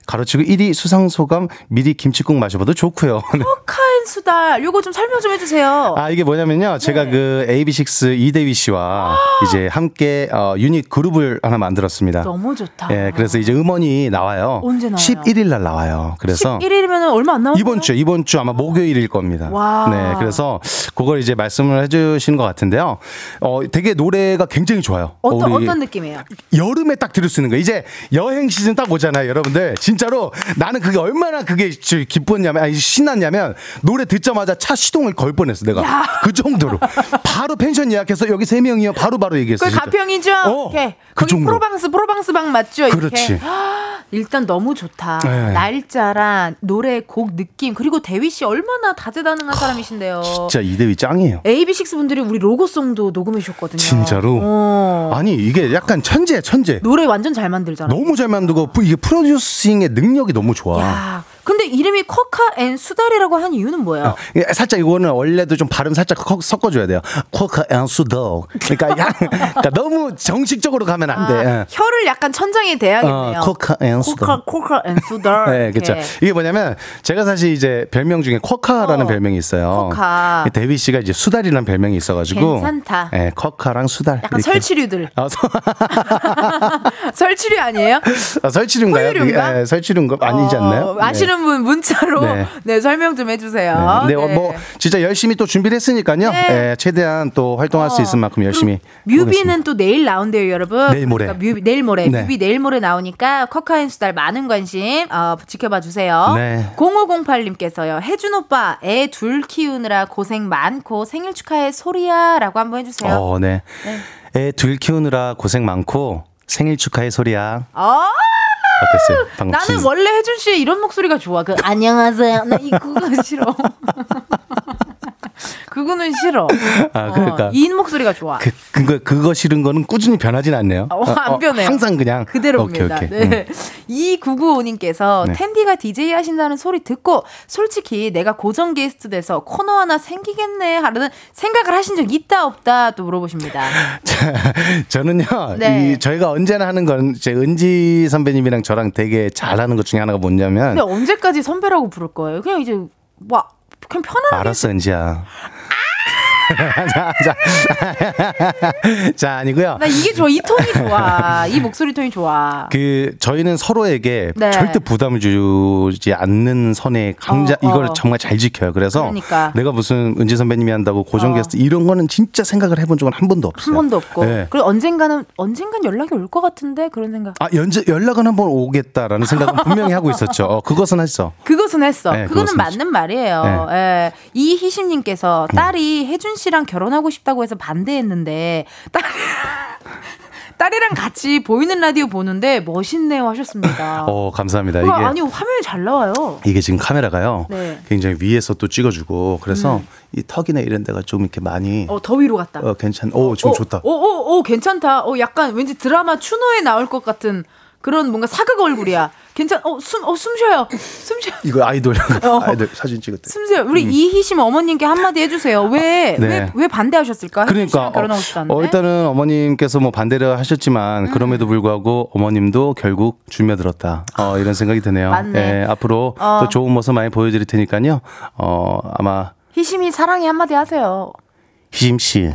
가로치고 1위 수상소감 미리 김치국 마셔봐도 좋고요. 네. 카인 수달 요거 좀 설명 좀 해주세요. 아, 이게 뭐냐면요. 제가 네. 그 AB6 이대휘 씨와 이제 함께 어, 유닛 그룹을 하나 만들었습니다. 너무 좋다. 예, 그래서 이제 음원이 나와요. 언제 나와요? 11일 날 나와요. 그래서 11일이면 얼마 안 남았어요. 이번 주 이번 주 아마 목요일일 겁니다. 와. 네, 그래서 그걸 이제 말씀을 해주신 것 같은데요. 어, 되게 노래가 굉장히 좋아요. 어떤 우리 어떤 느낌이에요? 여름에 딱 들을 수 있는 거예요. 이제 여행 시즌 딱 오잖아요, 여러분들. 했는데 진짜로 나는 그게 얼마나 그게 저 기뻤냐면 아니 신났냐면 노래 듣자마자 차 시동을 걸 뻔했어 내가 그 정도로 바로 펜션 예약해서 여기 세 명이요 바로 바로 얘기했어. 그. 가평이죠? 어, 이렇게. 그 거기 정도. 프로방스, 프로방스 방 맞죠? 이렇게. 그렇지. 일단 너무 좋다. 네. 날짜랑 노래 곡 느낌 그리고 대휘 씨 얼마나 다재다능한 사람이신데요. 진짜 이대휘 짱이에요. AB6 분들이 우리 로고송도 녹음해 주셨거든요. 진짜로? 어. 아니 이게 약간 천재 천재. 노래 완전 잘 만들잖아. 너무 잘 만들고 이게 producing의 능력이 너무 좋아. 야, 근데 이름이 쿼카 and 수달이라고 한 이유는 뭐예요? 어, 예, 살짝 이거는 원래도 좀 발음 살짝 커- 섞어줘야 돼요. 쿼카 and 수더. 그러니까, 야, 그러니까 너무 정식적으로 가면 안 돼. 아, 예. 혀를 약간 천장에 대야겠네요. 어, 쿼카 and 수더. 쿼카 쿼카 and 수달. 네, 그렇죠. 이게 뭐냐면 제가 사실 이제 별명 중에 쿼카라는 어, 별명이 있어요. 쿼카. 대휘 씨가 이제 수달이라는 별명이 있어가지고 괜찮다. 예, 쿼카랑 수달. 약간 이렇게. 설치류들. 아, 서- 설치류 아니에요? 아, 설치류인가요? 설치류인가? 예, 아니지 않나요? 어, 아시는 분 문자로 네. 네. 설명 좀 해주세요. 네. 어, 뭐 진짜 열심히 또 준비를 했으니까요. 네. 예, 최대한 또 활동할 수 어. 있을 만큼 열심히. 뮤비는. 또 내일 나온대요, 여러분. 내일 모레. 그러니까 뮤비 내일 모레. 네. 뮤비 내일 모레 나오니까 커카인 수달 많은 관심 어, 지켜봐 주세요. 네. 0508님께서요. 혜준 오빠 애 둘 키우느라 고생 많고 생일 축하해 소리야라고 한번 해주세요. 어, 네. 애 둘 키우느라 고생 많고 생일 축하해 소리야. 어? 어땠어요? 방금 나는 진- 원래 혜준 씨의 이런 목소리가 좋아. 그 안녕하세요. 나 이거가 싫어. 그거는 싫어. 아, 그러니까. 어, 이 목소리가 좋아. 그, 그거, 그거 싫은 거는 꾸준히 변하진 않네요. 어, 안 변해요. 항상 그냥. 그대로입니다. 오케이, 오케이. 네. 2995님께서 네. 텐디가 DJ 하신다는 소리 듣고 솔직히 내가 고정 게스트 돼서 코너 하나 생기겠네 하는 생각을 하신 적 있다 없다 또 물어보십니다. 자, 저는요, 네. 이, 저희가 언제나 하는 건, 제 은지 선배님이랑 저랑 되게 잘하는 것 중에 하나가 뭐냐면, 근데 언제까지 선배라고 부를 거예요? 그냥 이제 와 그냥 편하게 알았어, 은지야. 자, 자, 자, 아니고요. 나 이게 좋아 이 톤이 좋아 이 목소리 톤이 좋아. 그 저희는 서로에게 네. 절대 부담을 주지 않는 선에 강자 어, 어. 이걸 정말 잘 지켜요. 그래서 그러니까. 내가 무슨 은지 선배님이 한다고 고정 어. 게스트 이런 거는 진짜 생각을 해본 적은 한 번도 없어요. 한 번도 없고 네. 그리고 언젠가는 언젠간 연락이 올 것 같은데 그런 생각. 아 연재 연락은 한 번 오겠다라는 생각은 분명히 하고 있었죠. 어, 그것은 했어. 그것은 했어. 네, 그거는 그것은 맞는 말이에요. 예. 이희심님께서 딸이 혜준 씨랑 결혼하고 싶다고 해서 반대했는데 딸 딸이랑 같이 보이는 라디오 보는데 멋있네요 하셨습니다. 어 감사합니다. 우와, 이게 아니 화면이 잘 나와요. 이게 지금 카메라가요. 네. 음. 굉장히 위에서 또 찍어주고 그래서 이 턱이나 이런 데가 좀 이렇게 많이 어, 더 위로 갔다. 어, 괜찮. 오 지금 좋다. 오, 오, 오, 괜찮다. 어, 약간 왠지 드라마 추노에 나올 것 같은 그런 뭔가 사극 얼굴이야. 괜찮, 어, 숨, 어, 숨 쉬어요. 숨 쉬어. 이거 아이돌 어. 아이돌 사진 찍을 때. 숨 쉬어요. 우리 이희심 어머님께 한마디 해주세요. 왜, 네. 왜, 왜 반대하셨을까? 그러니까 씨랑 결혼하고 어, 싶다는데. 어, 일단은 어머님께서 뭐 반대를 하셨지만 음. 그럼에도 불구하고 어머님도 결국 줄며들었다. 어, 이런 생각이 드네요. 맞네. 예, 앞으로 어. 또 좋은 모습 많이 보여드릴 테니까요. 어, 아마 희심이 사랑해 한마디 하세요. 희심 씨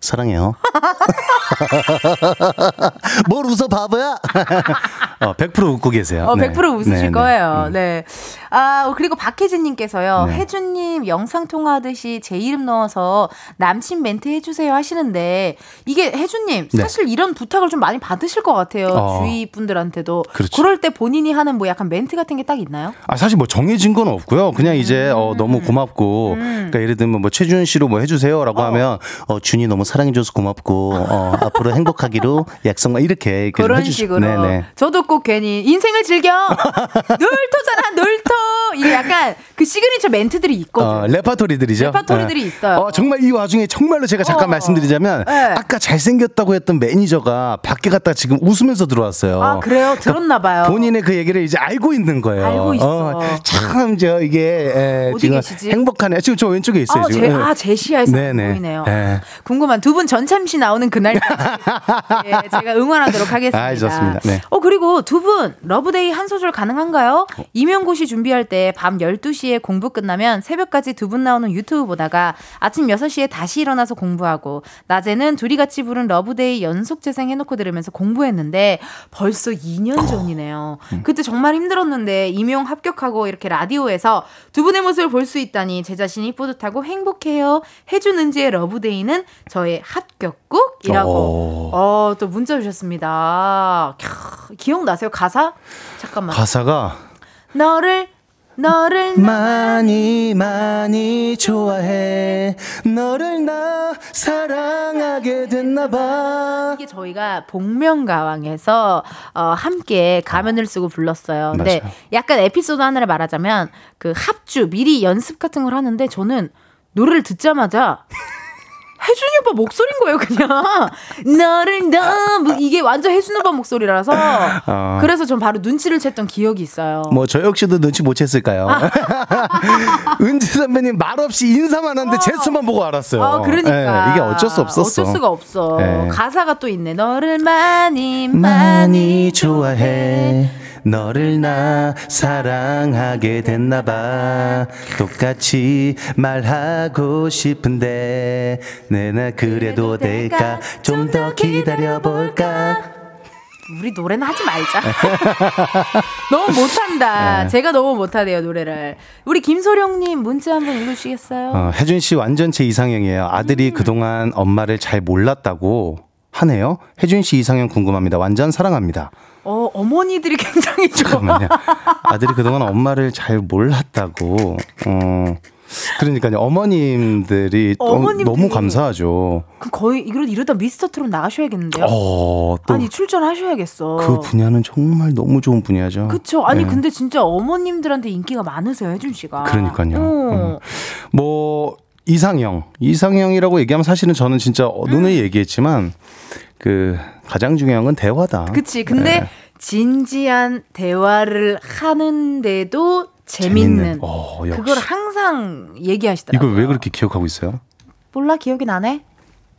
사랑해요. 뭘 웃어 바보야? 어, 100% 웃고 계세요. 어, 네. 100% 웃으실 네, 네. 거예요. 음. 네. 아, 그리고 박혜진님께서요. 네. 혜준님 영상통화하듯이 제 이름 넣어서 남친 멘트 해주세요 하시는데, 이게 혜준님, 네. 사실 이런 부탁을 좀 많이 받으실 것 같아요. 어. 주위 분들한테도. 그렇죠. 럴때 본인이 하는 뭐 약간 멘트 같은 게 딱 있나요? 아 사실 뭐 정해진 건 없고요. 그냥 이제 어, 음. 너무 고맙고, 그러니까 예를 들면 뭐 최준 씨로 뭐 해주세요라고 하면 어, 준이 너무 사랑해줘서 고맙고 어, 앞으로 행복하기로 약속 막 이렇게 그런 해주시- 식으로. 네네. 저도 꼭 괜히 인생을 즐겨! 놀토잖아, 놀토! 이게 약간 그 시그니처 멘트들이 있거든요. 어, 레파토리들이죠. 레파토리들이 네. 있어요. 어, 정말 이 와중에 정말로 제가 잠깐 어. 말씀드리자면 네. 아까 잘생겼다고 했던 매니저가 밖에 갔다 지금 웃으면서 들어왔어요. 아, 그래요? 들었나 봐요. 본인의 그 얘기를 이제 알고 있는 거예요. 알고 있어. 참, 저, 이게, 에, 어디 지금 계시지? 행복하네. 지금 저 왼쪽에 있어요. 아, 지금. 제, 예. 아, 제 시야에서 네네. 보이네요. 예. 궁금한 두 분 전참시 나오는 그날 예, 제가 응원하도록 하겠습니다. 아이, 좋습니다. 네. 어 그리고 두 분 Love Day 한 소절 가능한가요? 임용고시 준비할 때 밤 12시에 6시에 공부 끝나면 새벽까지 두 분 나오는 유튜브 보다가 아침 6시에 다시 일어나서 공부하고 낮에는 둘이 같이 부른 Love Day 연속 재생해놓고 들으면서 공부했는데 벌써 2년 전이네요. 그때 정말 힘들었는데 임용 합격하고 이렇게 라디오에서 두 분의 모습을 볼 수 있다니 제 자신이 뿌듯하고 행복해요. 해주는지의 러브데이는 저의 합격곡이라고 오. 어, 또 문자 주셨습니다. 캬, 기억나세요? 가사? 잠깐만. 가사가 너를 너를 많이 많이 좋아해 너를 나 사랑하게 됐나봐 이게 저희가 복면가왕에서 어, 함께 가면을 쓰고 불렀어요. 근데 맞아요. 약간 에피소드 하나를 말하자면 그 합주 미리 연습 같은 걸 하는데 저는 노래를 듣자마자 혜준이 오빠 목소리인 거예요, 그냥. 너를 너무 이게 완전 혜준 오빠 목소리라서 어. 그래서 전 바로 눈치를 챘던 기억이 있어요. 뭐 저 역시도 눈치 못 챘을까요? 은지 선배님 말없이 인사만 하는데 제스만 보고 알았어요. 아, 그러니까. 예, 이게 어쩔 수 없었어. 어쩔 수가 없어. 예. 가사가 또 있네. 너를 많이 많이 많이 좋아해 너를 나 사랑하게 됐나봐 똑같이 말하고 싶은데 내나 그래도 될까 좀 더 기다려볼까 우리 노래는 하지 말자. 너무 못한다. 네. 제가 너무 못하네요, 노래를. 우리 김소령님 문자 한번 읽어주시겠어요? 어, 혜준 씨 완전 제 이상형이에요 음. 아들이 그동안 엄마를 잘 몰랐다고 하네요 혜준 씨 이상형 궁금합니다 완전 사랑합니다 어, 어머니들이 굉장히 좋아. 잠깐만요 아들이 그동안 엄마를 잘 몰랐다고 어 그러니까요 어머님들이 너- 어머님들이- 너무 감사하죠 그 거의 이러, 이러다 미스터 트롯 나가셔야겠는데요? 어, 또 아니, 출전하셔야겠어. 그 분야는 정말 너무 좋은 분야죠. 그쵸. 아니, 네. 근데 진짜 어머님들한테 인기가 많으세요, 혜준 씨가. 그러니까요. 어. 뭐 이상형, 이상형이라고 얘기하면 사실은 저는 진짜 어, 음. 눈에 얘기했지만 그 가장 중요한 건 대화다. 그치. 근데 네. 진지한 대화를 하는데도 재밌는. 재밌는. 어, 역시. 그걸 항상 얘기하시더라고요. 이걸 왜 그렇게 기억하고 있어요? 몰라, 기억이 나네?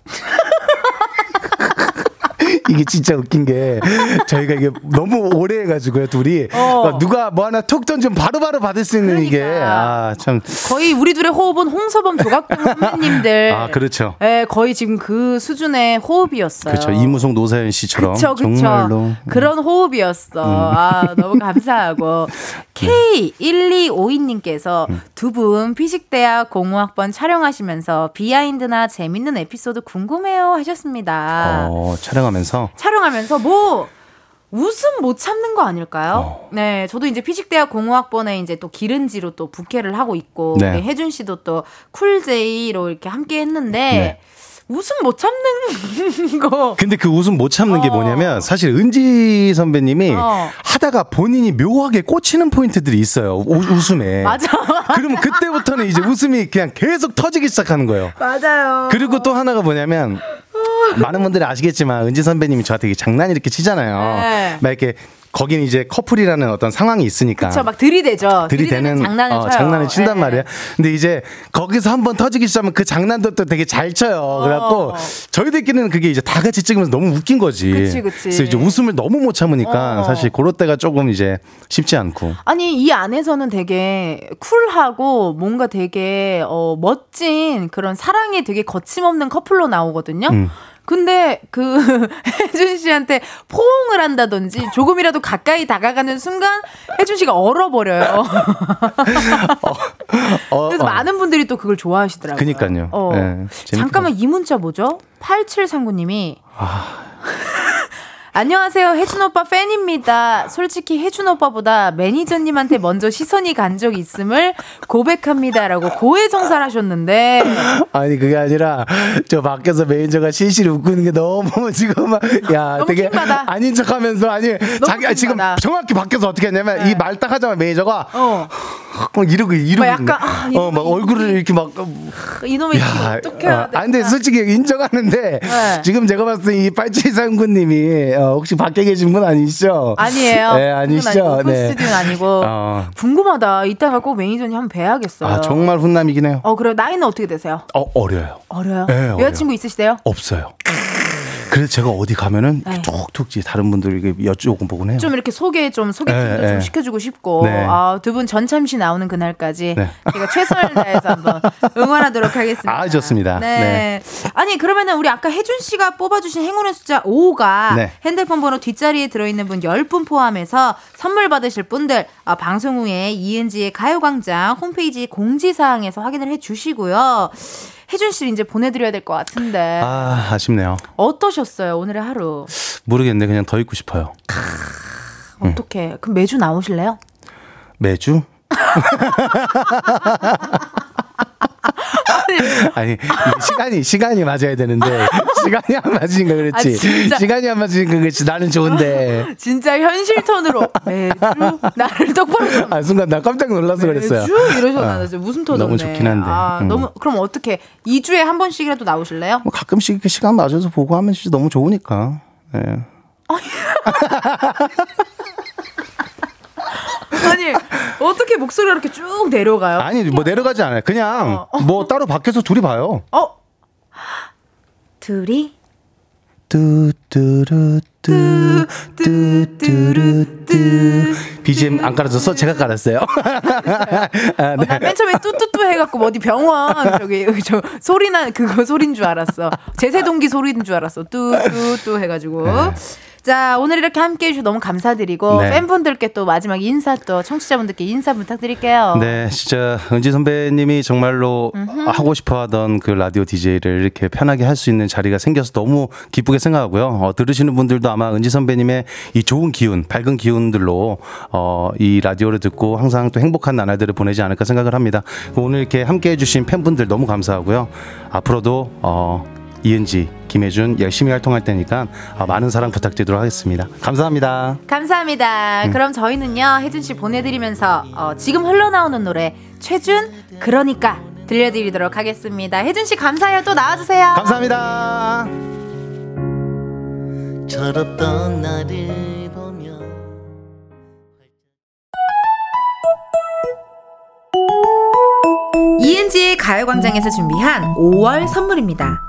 이게 진짜 웃긴 게 저희가 이게 너무 오래 해가지고요 둘이 어. 누가 뭐 하나 톡 던지면 바로 바로 받을 수 있는 이게 그러니까. 아참 거의 우리 둘의 호흡은 홍서범 조각동 선배님들. 아, 그렇죠. 예, 거의 지금 그 수준의 호흡이었어요. 그렇죠 이무송 노사연 씨처럼 그쵸, 그쵸. 정말로 음. 그런 호흡이었어. 아, 너무 감사하고. K1252님께서 음. 두분 피식대학 공후학번 촬영하시면서 비하인드나 재밌는 에피소드 궁금해요 하셨습니다. 어, 촬영하면서 촬영하면서 뭐 웃음 못 참는 거 아닐까요? 어. 네, 저도 이제 피식대학 공후학번에 이제 또 기른지로 또 부캐를 하고 있고, 네. 우리 혜준 씨도 또 쿨제이로 이렇게 함께 했는데, 네. 웃음 못 참는 거. 근데 그 웃음 못 참는 게 어. 뭐냐면 사실 은지 선배님이 어. 하다가 본인이 묘하게 꽂히는 포인트들이 있어요. 우- 웃음에. 맞아. 그러면 그때부터는 이제 웃음이 그냥 계속 터지기 시작하는 거예요. 맞아요. 그리고 또 하나가 뭐냐면 많은 분들이 아시겠지만 은지 선배님이 저한테 장난 이렇게 치잖아요. 네. 막 이렇게 거기는 이제 커플이라는 어떤 상황이 있으니까. 그쵸, 막 들이대죠. 들이대는 장난을 어, 쳐요. 장난을 친단 네. 말이에요. 근데 이제 거기서 한번 터지기 시작하면 그 장난도 또 되게 잘 쳐요. 그래갖고 저희들끼리는 그게 이제 다 같이 찍으면서 너무 웃긴 거지. 그치, 그치. 그래서 이제 웃음을 너무 못 참으니까 어. 사실 그럴 때가 조금 이제 쉽지 않고. 아니 이 안에서는 되게 쿨하고 뭔가 되게 어, 멋진 그런 사랑에 되게 거침없는 커플로 나오거든요. 음. 근데 그 혜준 씨한테 포옹을 한다든지 조금이라도 가까이 다가가는 순간 혜준 씨가 얼어버려요. 어, 그래서 어. 많은 분들이 또 그걸 좋아하시더라고요. 그니까요. 어. 네. 잠깐만 이 문자 뭐죠? 8739님이 아. 안녕하세요. 혜준 오빠 팬입니다. 솔직히 혜준 오빠보다 매니저님한테 먼저 시선이 간적 있음을 고백합니다라고 고해성사를 하셨는데 아니 그게 아니라 저 밖에서 매니저가 실실 웃고 있는 게 너무 지금 막야 너무 되게 킹받아. 아닌 척하면서 아니 자기 아, 지금 킹받아. 정확히 밖에서 어떻게 했냐면 이말 딱 하자마자 매니저가 어막 이러고 이러고 막 약간, 아, 이놈의 어막 얼굴을 이렇게 막 이놈의 야, 어떻게 해야 어, 돼? 아, 근데 솔직히 인정하는데 네. 지금 제가 봤을 때이 빨치상군님이 어, 혹시 밖에 계신 분 아니시죠? 아니에요. 네, 아니시죠? 아니고, 네. 스튜디오는 아니고 어. 궁금하다. 이따가 꼭 매니저님 한번 뵈야겠어요. 아 정말 훈남이긴 해요. 어 그래 나이는 어떻게 되세요? 어 어려요. 어려요? 네, 어려요. 여자친구 있으시대요? 없어요. 그래서 제가 어디 가면은 네. 이제 다른 분들에게 여쭤보곤 해요. 좀 이렇게 소개 좀 소개팅도 네, 좀 네. 시켜주고 싶고 네. 아, 두 분 전참시 나오는 그날까지 네. 제가 최선을 다해서 한번 응원하도록 하겠습니다. 아, 좋습니다. 네. 네. 아니 그러면은 우리 아까 혜준 씨가 뽑아주신 행운의 숫자 5가 네. 핸드폰 번호 뒷자리에 들어있는 분 10분 포함해서 선물 받으실 분들 아, 방송 후에 이은지의 가요광장 홈페이지 공지사항에서 확인을 해주시고요. 혜준 씨 이제 보내드려야 될 것 같은데 아, 아쉽네요. 어떠셨어요 오늘의 하루? 모르겠네. 그냥 더 있고 싶어요. 음. 어떻게? 그럼 매주 나오실래요? 매주? 아니 이게 시간이 시간이 맞아야 되는데 시간이 안 맞으니까 그렇지 아. 시간이 안 맞으니까 그렇지 나는 좋은데 진짜 현실 톤으로 매주 나를 똑바로 좀아 순간 나 깜짝 놀라서 그랬어요 매주 이러셔 나는 진짜 무슨 톤 너무 좋긴 한데. 아, 음. 너무 그럼 어떻게 2 주에 한 번씩이라도 나오실래요? 뭐 가끔씩 이렇게 시간 맞아서 보고 하면 진짜 너무 좋으니까 예. 아니 어떻게 목소리가 이렇게 쭉 내려가요? 아니 뭐 내려가지 않아요. 그냥 어. 뭐 따로 밖에서 둘이 봐요. 어? 둘이? 뚜뚜루뚜 뚜뚜루뚜. BGM 안 깔아줘서 제가 깔았어요. 아, 네. 난맨 처음에 뚜뚜뚜 해갖고 뭐 어디 병원 저기 저 소리나 그거 소린 줄 알았어. 제세동기 소리인 줄 알았어. 뚜뚜뚜 해가지고 자 오늘 이렇게 함께 해주셔서 너무 감사드리고 네. 팬분들께 또 마지막 인사 또 청취자분들께 인사 부탁드릴게요 네, 진짜 은지 선배님이 정말로 하고 싶어 하던 그 라디오 DJ를 이렇게 편하게 할 수 있는 자리가 생겨서 너무 기쁘게 생각하고요. 어, 들으시는 분들도 아마 은지 선배님의 이 좋은 기운, 밝은 기운들로 어, 이 라디오를 듣고 항상 또 행복한 나날들을 보내지 않을까 생각을 합니다. 오늘 이렇게 함께 해주신 팬분들 너무 감사하고요. 앞으로도 어, 이은지, 김혜준 열심히 활동할 테니까 어, 많은 사랑 부탁드리도록 하겠습니다. 감사합니다. 감사합니다. 음. 그럼 저희는요 혜준 씨 보내드리면서 어, 지금 흘러나오는 노래 최준 그러니까 들려드리도록 하겠습니다. 혜준 씨 감사해요. 또 나와주세요. 감사합니다. 철없던 나를 보며 이은지의 가요광장에서 준비한 5월 선물입니다.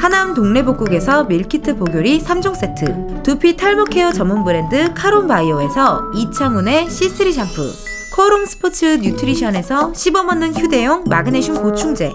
하남 동래복국에서 밀키트 보교리 3종 세트 두피 탈모 케어 전문 브랜드 카론바이오에서 이창훈의 C3 샴푸 코롱 스포츠 뉴트리션에서 씹어먹는 휴대용 마그네슘 보충제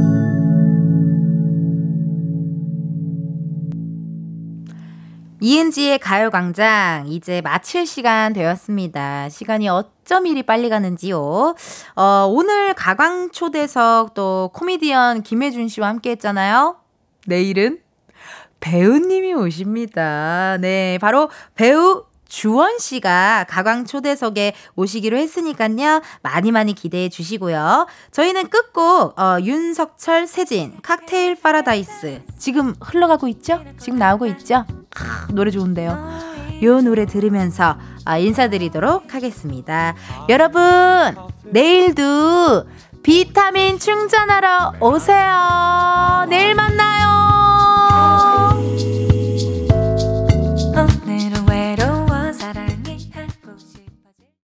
이은지의 가요광장 이제 마칠 시간 되었습니다. 시간이 어쩜 이리 빨리 가는지요. 어, 오늘 가광 초대석 또 코미디언 김혜준 씨와 함께 했잖아요. 내일은 배우님이 오십니다. 네, 바로 배우 주원 씨가 가광 초대석에 오시기로 했으니까요. 많이 많이 기대해 주시고요. 저희는 끝곡 어, 윤석철 세진 칵테일 파라다이스 지금 흘러가고 있죠? 지금 나오고 있죠? 아, 노래 좋은데요. 요 노래 들으면서 아, 인사드리도록 하겠습니다. 여러분 내일도 비타민 충전하러 오세요. 내일 만나요.